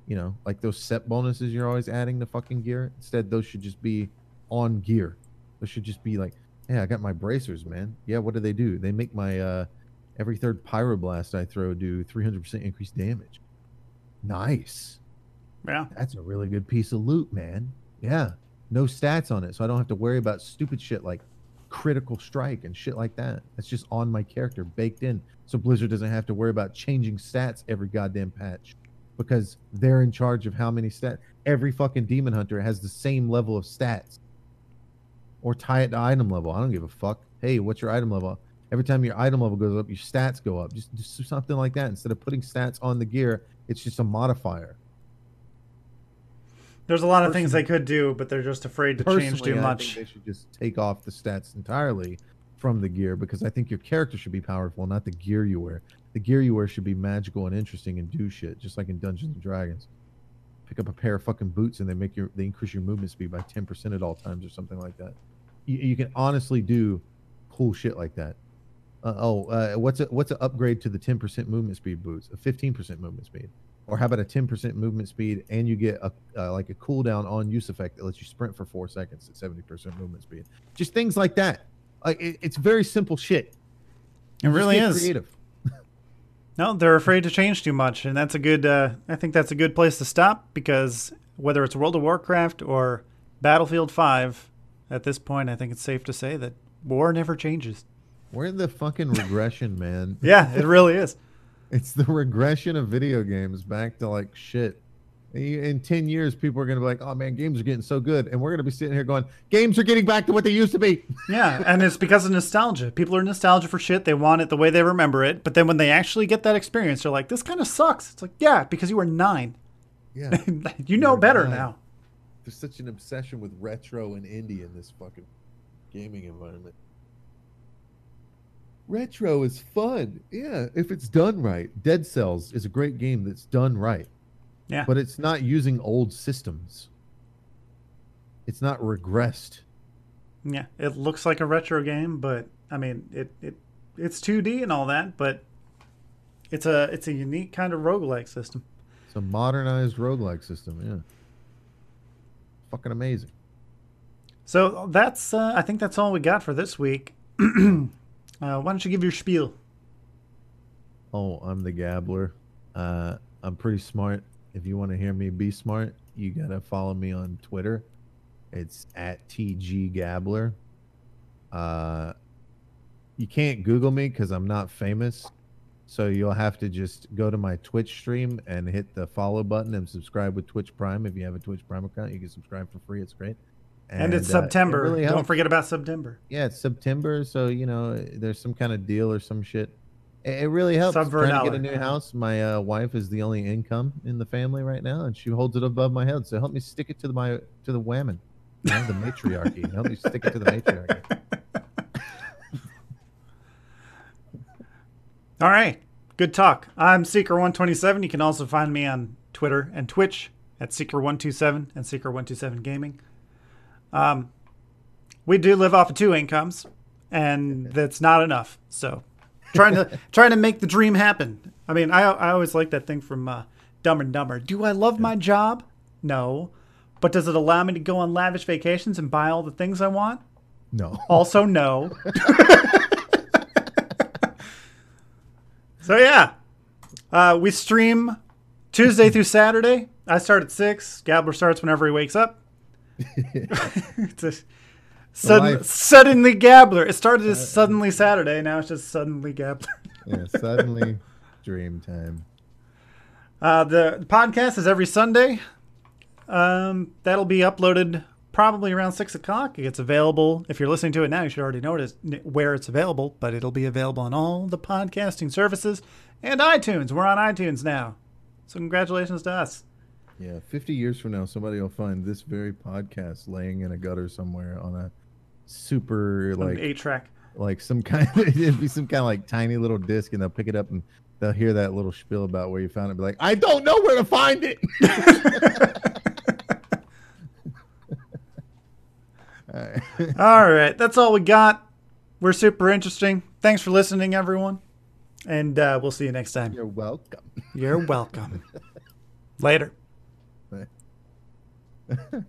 You know, like those set bonuses you're always adding to fucking gear. Instead, those should just be on gear. Those should just be like, hey, I got my bracers, man. Yeah, what do they do? They make my uh every third pyroblast I throw do 300% increased damage. Nice. Yeah. That's a really good piece of loot, man. Yeah. No stats on it, so I don't have to worry about stupid shit like critical strike and shit like that. That's just on my character, baked in. So Blizzard doesn't have to worry about changing stats every goddamn patch. Because they're in charge of how many stats. Every fucking demon hunter has the same level of stats. Or tie it to item level. I don't give a fuck. Hey, what's your item level? Every time your item level goes up, your stats go up. Just, just do something like that. Instead of putting stats on the gear, it's just a modifier. There's a lot of things they could do, but they're just afraid to change too I much. think they should just take off the stats entirely from the gear because I think your character should be powerful, not the gear you wear. The gear you wear should be magical and interesting and do shit, just like in Dungeons and Dragons. Pick up a pair of fucking boots and they make your they increase your movement speed by ten percent at all times or something like that. You, you can honestly do cool shit like that. Uh, oh, uh, what's a what's an upgrade to the ten percent movement speed boots? A fifteen percent movement speed, or how about a ten percent movement speed and you get a uh, like a cooldown on use effect that lets you sprint for four seconds at seventy percent movement speed? Just things like that. Like it, it's very simple shit. It Just really is. creative. No, they're afraid to change too much, and that's a good. Uh, I think that's a good place to stop because whether it's World of Warcraft or Battlefield Five, at this point, I think it's safe to say that war never changes. We're in the fucking regression, man. Yeah, it really is. It's the regression of video games back to like shit. In 10 years, people are going to be like, oh man, games are getting so good. And we're going to be sitting here going, games are getting back to what they used to be. Yeah, and it's because of nostalgia. People are nostalgia for shit. They want it the way they remember it, but then when they actually get that experience, they're like, "This kind of sucks." It's like, yeah, because you were nine. Yeah. you know better nine. now. There's such an obsession with retro and indie in this fucking gaming environment. Retro is fun. Yeah, if it's done right. Dead Cells is a great game that's done right. Yeah. But it's not using old systems. It's not regressed. Yeah, it looks like a retro game, but I mean, it it it's 2D and all that, but it's a it's a unique kind of roguelike system. It's a modernized roguelike system, yeah. Fucking amazing. So that's uh, I think that's all we got for this week. uh, why don't you give your spiel? Oh, I'm the gabbler. Uh, I'm pretty smart. If you want to hear me be smart, you gotta follow me on Twitter. It's at TG Gabbler. Uh, you can't Google me because I'm not famous. So you'll have to just go to my Twitch stream and hit the follow button and subscribe with Twitch Prime. If you have a Twitch Prime account, you can subscribe for free. It's great. And, it's uh, it September. really Don't forget about September. yeah, it's September, so you know there's some kind of deal or some shit. It, it really helps. Sub Trying to get a new house. My uh, wife is the only income in the family right now, and she holds it above my head. So help me stick it to the my to the women, you know, the matriarchy. help me stick it to the matriarchy. All right. Good talk. I'm Seeker127. You can also find me on Twitter and Twitch at Seeker127 and Seeker127 Gaming. Um, we do live off of two incomes, and that's not enough. So, trying to trying to make the dream happen. I mean, I I always like that thing from uh, Dumb and Dumber. Do I love my job? No, but does it allow me to go on lavish vacations and buy all the things I want? No, Also, no. so yeah, uh, we stream Tuesday through Saturday. I start at six. Gabler starts whenever he wakes up. it's a sudden, suddenly Gabler. It started as suddenly Saturday. Now it's just suddenly Gabler. yeah, suddenly dream time. Uh, the podcast is every Sunday. Um, that'll be uploaded probably around six o'clock. It's available. If you're listening to it now, you should already know it is, where it's available, but it'll be available on all the podcasting services and iTunes. We're on iTunes now. So congratulations to us. Yeah, 50 years from now, somebody will find this very podcast laying in a gutter somewhere on a super like eight track, like some kind. Of, it'd be some kind of like tiny little disc, and they'll pick it up and they'll hear that little spiel about where you found it. Be like, I don't know where to find it. all, right. that's all we got. We're super interesting. Thanks for listening, everyone, and uh, we'll see you next time. You're welcome. You're welcome. Later.